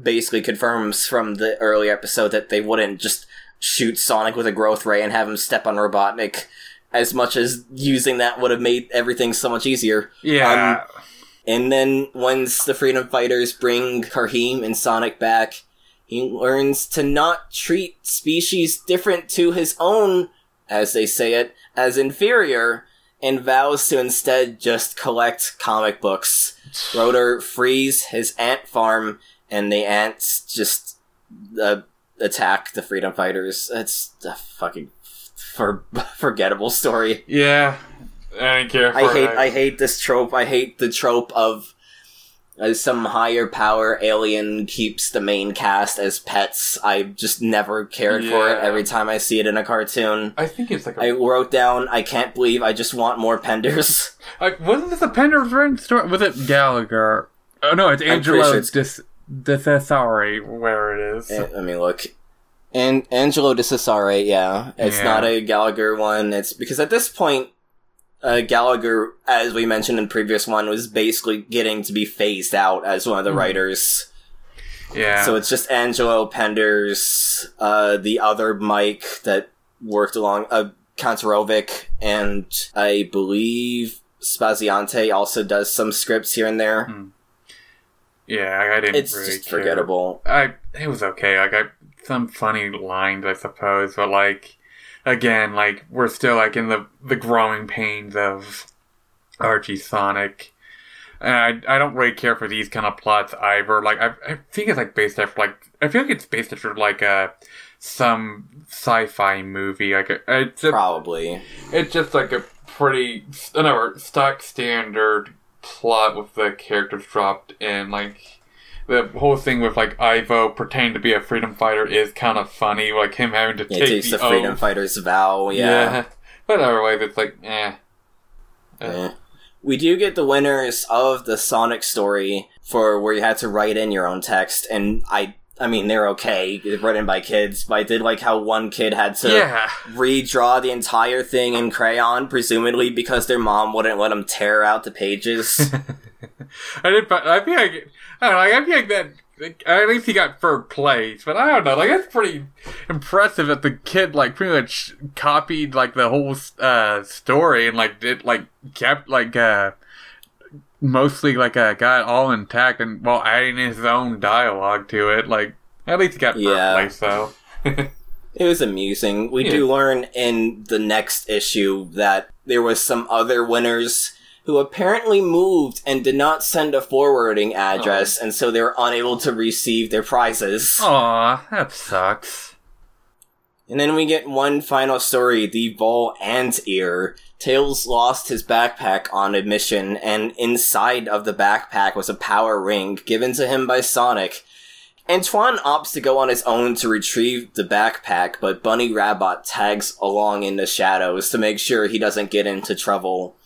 basically confirms from the earlier episode that they wouldn't just shoot Sonic with a growth ray and have him step on Robotnik as much as using that would have made everything so much easier. Yeah. Um, and then once the Freedom Fighters bring Karhim and Sonic back, he learns to not treat species different to his own, as they say it, as inferior, and vows to instead just collect comic books. Rotor frees his ant farm, and the ants just uh, attack the Freedom Fighters. It's a fucking for [laughs] forgettable story. yeah. I didn't care. I hate it. I hate this trope. I hate the trope of uh, some higher power alien keeps the main cast as pets. I just never cared for it every time I see it in a cartoon. I think it's like a I wrote down, I can't believe I just want more penders. [laughs] Like, wasn't this a Pender's story? Was it Gallagher? Oh no, it's Angelo sure it's- Dis Sorry, where it is. Eh, I mean, look. And Angelo de Cesare, yeah. It's Yeah. not a Gallagher one. It's because at this point, uh, Gallagher, as we mentioned in previous one, was basically getting to be phased out as one of the Mhm. writers. yeah. So it's just Angelo Penders, uh, the other Mike that worked along, uh, Kanterovich, and I believe Spaziante also does some scripts here and there. Hmm. yeah, I, I didn't It's really just care. forgettable. I it was okay. Like I some funny lines, I suppose, but like again, like we're still like in the the growing pains of Archie Sonic. And I, I don't really care for these kind of plots either. Like I, I think it's like based after like I feel like it's based after like a some sci-fi movie. Like a, it's a, Probably. it's just like a pretty another stock standard plot with the characters dropped in. Like the whole thing with like Ivo pretending to be a freedom fighter is kind of funny. Like him having to Yeah, take the, the Freedom oath. Fighters vow, yeah. But otherwise, it's like eh. Eh. We do get the winners of the Sonic story for where you had to write in your own text, and I, I mean, they're okay, They're written by kids, but I did like how one kid had to yeah. redraw the entire thing in crayon, presumably because their mom wouldn't let them tear out the pages. [laughs] I did. But I feel like I don't know. Like, I feel like that. Like, at least he got third place, but I don't know. Like that's pretty impressive that the kid like pretty much copied like the whole uh, story and like did like kept like uh mostly like uh, got all intact and while adding his own dialogue to it. Like at least he got Yeah. place though. [laughs] It was amusing. We Yeah. do learn in the next issue that there was some other winners who apparently moved and did not send a forwarding oh. address, and so they were unable to receive their prizes. Aw, that sucks. And then we get one final story, the Vol Ant Ear. Tails lost his backpack on admission, and inside of the backpack was a power ring given to him by Sonic. Antoine opts to go on his own to retrieve the backpack, but Bunny Rabbit tags along in the shadows to make sure he doesn't get into trouble.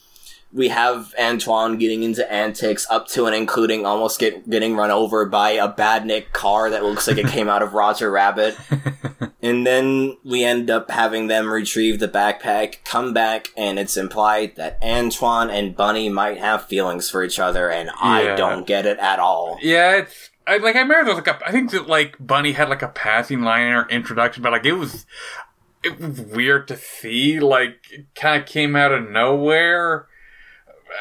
We have Antoine getting into antics up to and including almost get, getting run over by a badnik car that looks like it came out of Roger Rabbit. [laughs] And then we end up having them retrieve the backpack, come back, and it's implied that Antoine and Bunny might have feelings for each other, and I don't get it at all. Yeah, it's I, like I remember there was like a I think that like Bunny had like a passing line in her introduction, but like it was it was weird to see. Like it kind of came out of nowhere.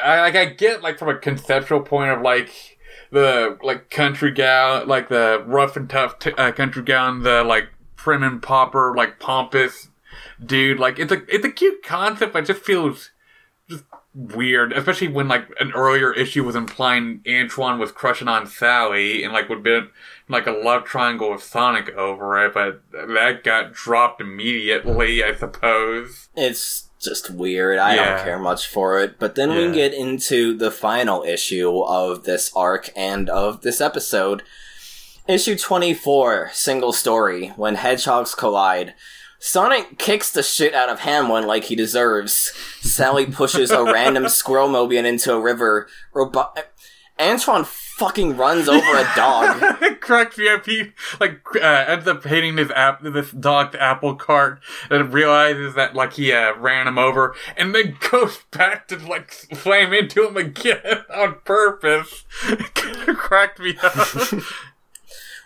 I like I get like from a conceptual point of like the like country gal, like the rough and tough t- uh, country gal, and the like prim and proper like pompous dude. Like it's a it's a cute concept, but it just feels just weird, especially when like an earlier issue was implying Antoine was crushing on Sally and like would be like a love triangle with Sonic over it, but that got dropped immediately, I suppose. It's just weird. I Yeah. don't care much for it. But then Yeah. we get into the final issue of this arc and of this episode. Issue 24, single story, When Hedgehogs Collide. Sonic kicks the shit out of Hamlin like he deserves. Sally pushes a random [laughs] squirrel mobian into a river. Robo- Antoine fucking runs over a dog. [laughs] Correct VIP like uh, ends up hitting his app this dog's apple cart and realizes that like he uh, ran him over and then [laughs] goes back to like slam into him again [laughs] on purpose. Cracked me up.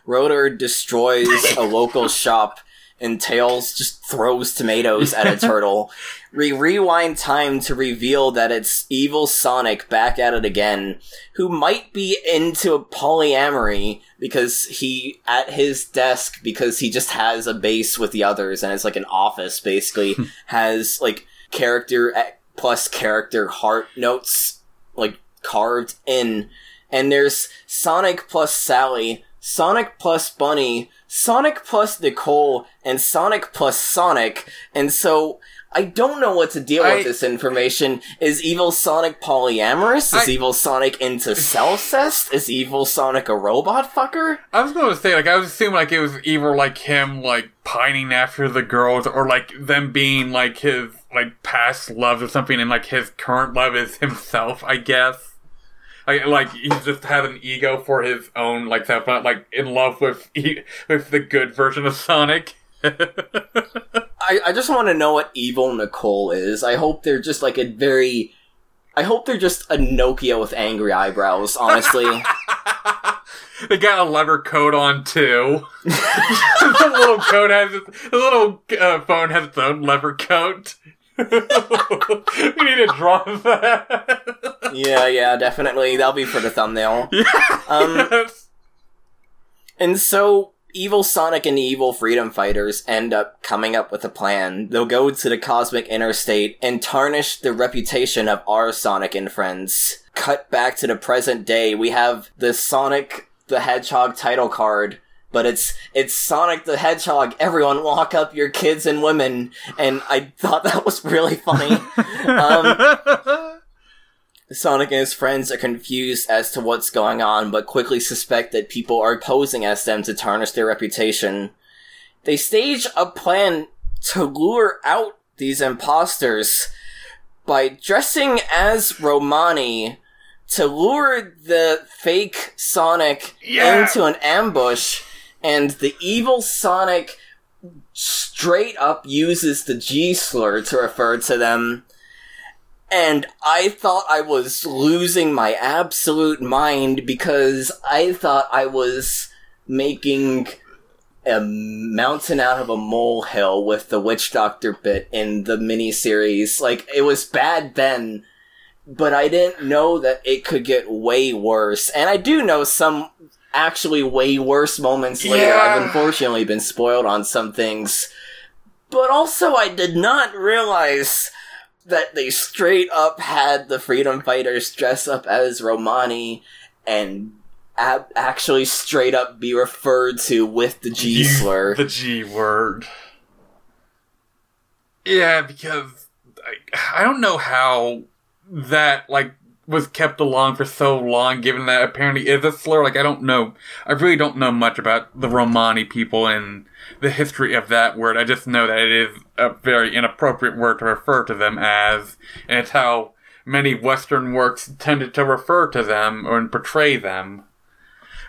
Rotor destroys a local shop and Tails just throws tomatoes at a [laughs] turtle. We rewind time to reveal that it's evil Sonic back at it again, who might be into polyamory because he, at his desk, because he just has a base with the others and it's like an office basically, [laughs] has like character eh, plus character heart notes, like carved in. And there's Sonic plus Sally, Sonic plus Bunny, Sonic plus Nicole, and Sonic plus Sonic. And so I don't know what to deal I- with this information. Is Evil Sonic polyamorous? Is I- Evil Sonic into Celcest? Is Evil Sonic a robot fucker? I was going to say, like, I was assuming, like, it was either, like, him, like, pining after the girls, or, like, them being, like, his, like, past loves or something, and, like, his current love is himself, I guess. Like, like he just has an ego for his own, like, self, not, like, in love with, [laughs] with the good version of Sonic. [laughs] I, I just want to know what Evil Nicole is. I hope they're just like a very. I hope they're just a Nokia with angry eyebrows, honestly. [laughs] they got a leather coat on, too. the little coat has, its, the little uh, phone has its own leather coat. [laughs] we need to draw that. yeah, yeah, definitely. That'll be for the thumbnail. [laughs] Um, Yes. And so, Evil Sonic and the Evil Freedom Fighters end up coming up with a plan. They'll go to the Cosmic Interstate and tarnish the reputation of our Sonic and friends. Cut back to the present day, we have the Sonic the Hedgehog title card. But it's it's Sonic the Hedgehog. Everyone lock up your kids and women, and I thought that was really funny. [laughs] um, Sonic and his friends are confused as to what's going on, but quickly suspect that people are posing as them to tarnish their reputation. They stage a plan to lure out these imposters by dressing as Romani to lure the fake Sonic Yeah. into an ambush, and the evil Sonic straight up uses the G slur to refer to them and I thought I was losing my absolute mind because I thought I was making a mountain out of a molehill with the witch doctor bit in the miniseries. Like, it was bad then, but I didn't know that it could get way worse. And I do know some actually way worse moments later. Yeah. I've unfortunately been spoiled on some things. But also, I did not realize that they straight up had the freedom fighters dress up as Romani and ab- actually straight up be referred to with the G slur. The G word. Yeah, because I, I don't know how that like was kept along for so long, given that apparently is a slur. Like I don't know, I really don't know much about the Romani people and the history of that word. I just know that it is a very inappropriate word to refer to them as, and it's how many Western works tended to refer to them or portray them.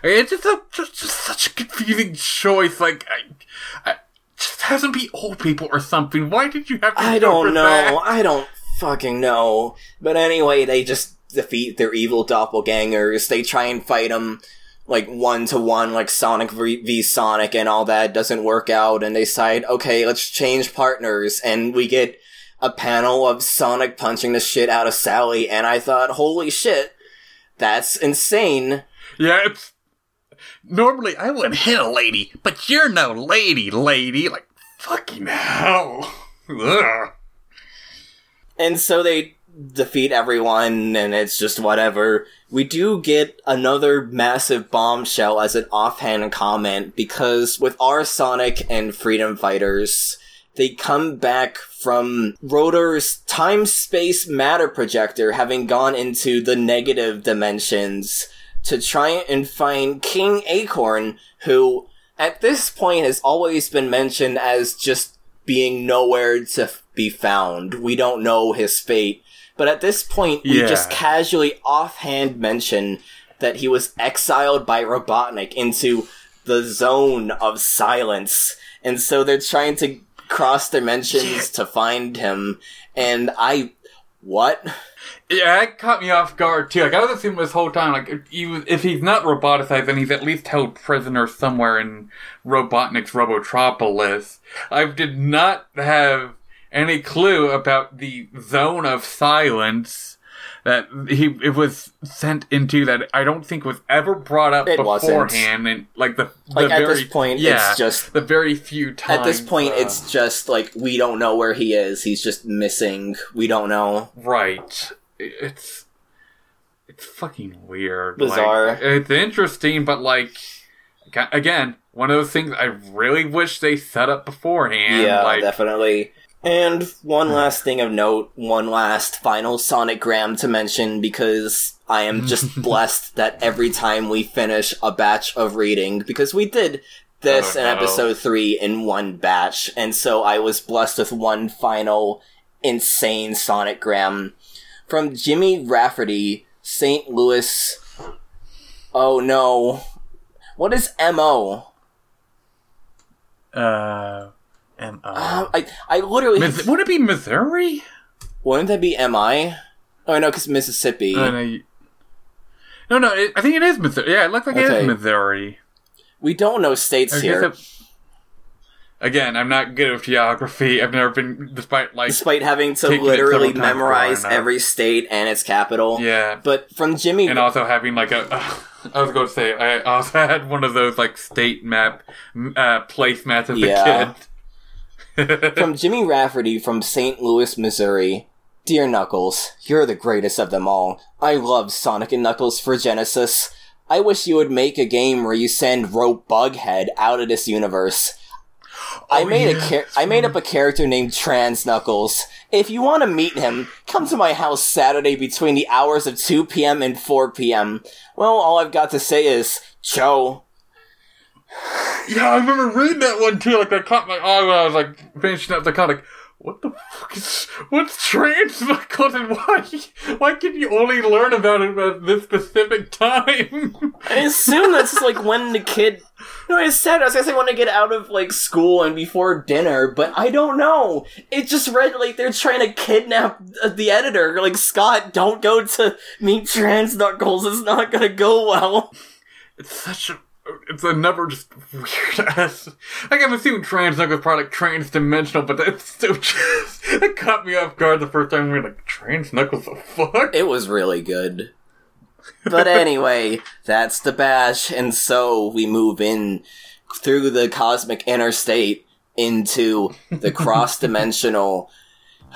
It's just a just, just such a confusing choice. Like, I, I just them be old people or something. Why did you have to? I don't know. that? I don't fucking know. But anyway, they just defeat their evil doppelgangers. They try and fight them like one to one, like Sonic v v Sonic and all that doesn't work out. And they decide, okay, let's change partners. And we get a panel of Sonic punching the shit out of Sally. And I thought, holy shit, that's insane. Yeah, it's normally I wouldn't hit a lady, but you're no lady, lady. Like fucking hell. [laughs] Ugh. And so they defeat everyone, and it's just whatever. We do get another massive bombshell as an offhand comment because with our Sonic and Freedom Fighters, they come back from Rotor's time space matter projector having gone into the negative dimensions to try and find King Acorn, who at this point has always been mentioned as just being nowhere to be found. We don't know his fate. But at this point, we Yeah. just casually offhand mention that he was exiled by Robotnik into the zone of silence. And so they're trying to cross dimensions to find him. And I, what? Yeah, that caught me off guard too. Like I was assuming this whole time, like if, he was, if he's not roboticized, then he's at least held prisoner somewhere in Robotnik's Robotropolis. I did not have any clue about the zone of silence that he it was sent into that I don't think was ever brought up It wasn't. beforehand, and like the, the Like, at very this point, yeah, it's just- the very few times At this point, uh, it's just like, we don't know where he is. He's just missing. We don't know. Right. It's it's fucking weird. Bizarre. Like, it's interesting, but like again, one of those things I really wish they set up beforehand. yeah, like, definitely. And one last thing of note, one last final Sonicgram to mention because I am just [laughs] blessed that every time we finish a batch of reading, because we did this Oh, in episode 3 in one batch, and so I was blessed with one final insane Sonicgram from Jimmy Rafferty, St. Louis. Oh no. What is MO? uh, M- Uh, uh, I, I literally. Mis- would it be Missouri? Wouldn't that be MI? Oh no, because Mississippi. Uh, no, you- no, no, it, I think it is Missouri. Yeah, it looks like it Okay. is Missouri. we don't know states I here, it- Again, I'm not good at geography. I've never been, despite like, despite having to literally memorize every state and its capital. yeah, But from Jimmy, and also having like a [laughs] I was going to say I also had one of those like state map uh, place maps as Yeah. a kid. From Jimmy Rafferty from St. Louis, Missouri. Dear Knuckles, you're the greatest of them all. I love Sonic and Knuckles for Genesis. I wish you would make a game where you send Rope Bughead out of this universe. I Oh, made a char- I made up a character named Trans Knuckles. If you want to meet him, come to my house Saturday between the hours of 2 p.m. and 4 p.m. Well, all I've got to say is, Cho. Yeah, I remember reading that one too. Like that caught my eye when I was like finishing up the comic. What the fuck is what's trans [laughs] knuckles and why why can you only learn about it at this specific time? I assume that's like when the kid. No, I said I was gonna say when they get out of like school and before dinner, but I don't know. It just read like they're trying to kidnap the editor. Like Scott, don't go to meet Trans Knuckles. It's not gonna go well. It's such a. It's another just weird [laughs] ass. Like I'm assuming trans knuckles probably like trans dimensional, but that's still [laughs] just that caught me off guard the first time we were like trans knuckles. The fuck? It was really good. But anyway, that's the bash, and so we move in through the cosmic interstate into the cross dimensional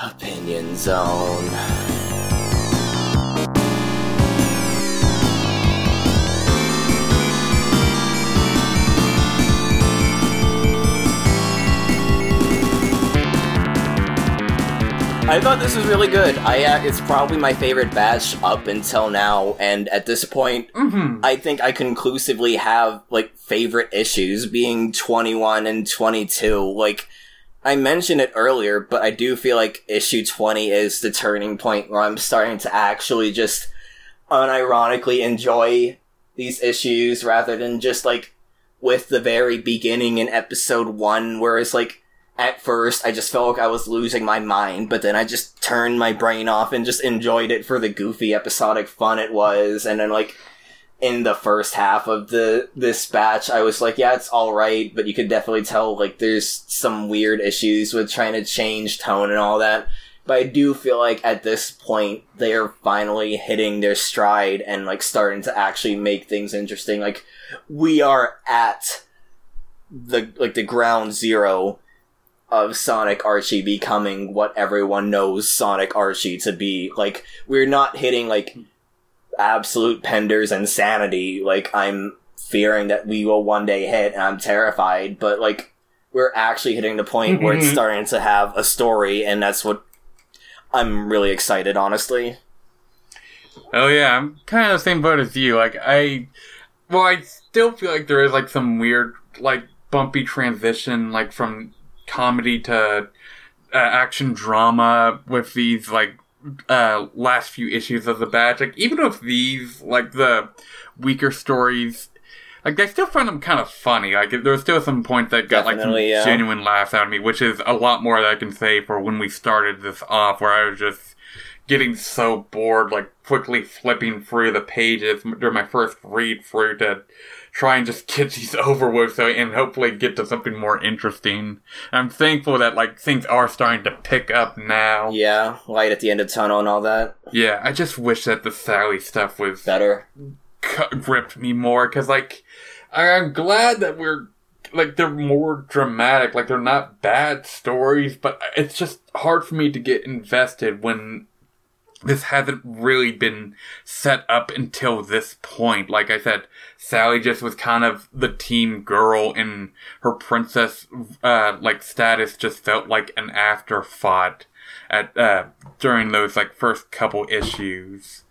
opinion zone. I thought this was really good. I uh, it's probably my favorite batch up until now, and at this point, I think I conclusively have like favorite issues being twenty one and twenty two. Like I mentioned it earlier, but I do feel like issue twenty is the turning point where I'm starting to actually just unironically enjoy these issues rather than just like with the very beginning in episode one, where it's like at first I just felt like I was losing my mind, but then I just turned my brain off and just enjoyed it for the goofy episodic fun it was, and then like in the first half of the this batch, I was like, yeah, it's all right, but you could definitely tell like there's some weird issues with trying to change tone and all that. But I do feel like at this point they are finally hitting their stride and like starting to actually make things interesting. Like we are at the like the ground zero of Sonic Archie becoming what everyone knows Sonic Archie to be. Like we're not hitting like absolute Pender's insanity. Like I'm fearing that we will one day hit, and I'm terrified. But like we're actually hitting the point where it's mm-hmm. starting to have a story, and that's what I'm really excited. Honestly, Oh yeah, I'm kind of the same boat as you. Like I, well, I still feel like there is like some weird, like bumpy transition, like from comedy to uh, action drama with these like uh, last few issues of the batch. Like even with these, like the weaker stories, like I still find them kind of funny. Like there was still some points that got like some yeah. genuine laughs out of me, which is a lot more that I can say for when we started this off, where I was just getting so bored, like quickly flipping through the pages during my first read through to try and just get these [laughs] over with so and hopefully get to something more interesting. I'm thankful that like things are starting to pick up now. Yeah, light at the end of tunnel and all that. Yeah, I just wish that the Sally stuff was Better. cu- gripped me more because like I'm glad that we're like they're more dramatic like they're not bad stories but it's just hard for me to get invested when this hasn't really been set up until this point like i said sally just was kind of the team girl and her princess uh like status just felt like an afterthought at uh during those like first couple issues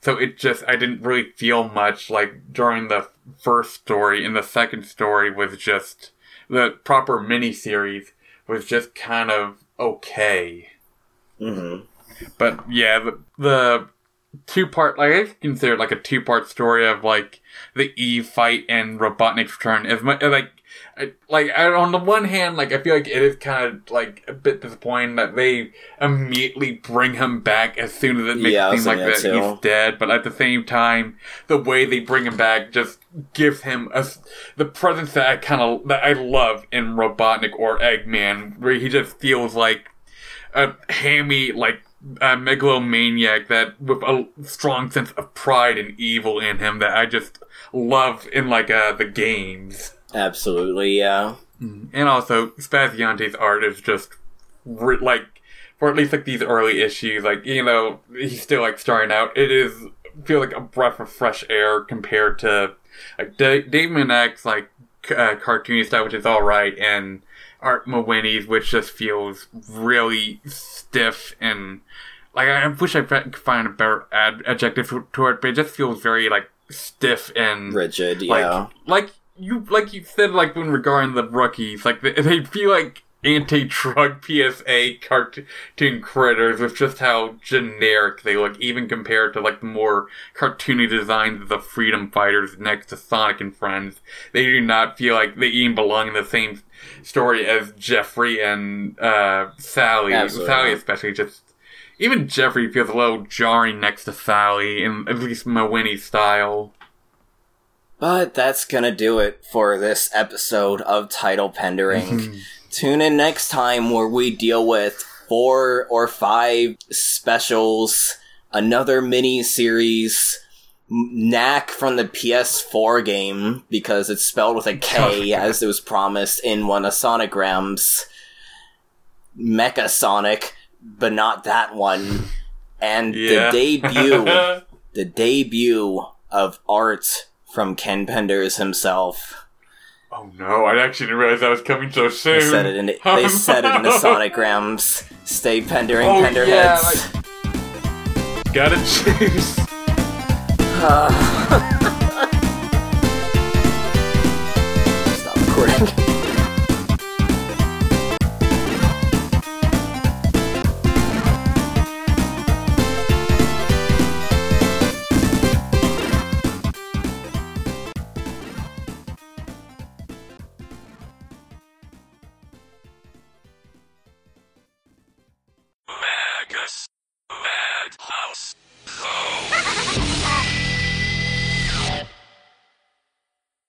so it just I didn't really feel much like during the first story and the second story was just the proper mini series was just kind of okay. hmm But yeah, the, the two part like I consider it like a two part story of like the Eve fight and Robotnik's return. As much like I- like I, on the one hand like I feel like it is kind of like a bit disappointing that they immediately bring him back as soon as it makes Yeah, it seem like that he's dead. But at the same time the way they bring him back just gives him a the presence that I kind of that I love in Robotnik or Eggman where he just feels like a hammy like a megalomaniac that with a strong sense of pride and evil in him that I just love in like uh, the games. Absolutely, yeah. And also, Spaziante's art is just re- like for at least like these early issues, like you know he's still like starting out. It is feel like a breath of fresh air compared to like D- Dave Manak's like uh, cartoony style, which is all right, and Art Mawhinney's, which just feels really stiff and like I wish I could find a better ad- adjective to it, but it just feels very like stiff and Rigid, like yeah. like you like you said like when regarding the rookies like they, they feel like anti-drug PSA cartoon critters with just how generic they look even compared to like the more cartoony designs of the freedom fighters next to Sonic and Friends they do not feel like they even belong in the same story as Jeffrey and uh, Sally Absolutely. Sally especially just even Jeffrey feels a little jarring next to Sally in at least Mawhinney style But that's gonna do it for this episode of Title Pendering. [laughs] Tune in next time where we deal with four or five specials, another mini series, Knack from the PS4 game because it's spelled with a K [laughs] as it was promised in one of Sonogram's, Mecha Sonic, but not that one, and Yeah. the debut [laughs] the debut of art from Ken Penders himself. Oh no, I actually didn't realize that was coming so soon. They said it in the, Oh, they [laughs] said it in the no. sonograms. Stay pendering, Oh, pender yeah, heads. Gotta choose. Uh.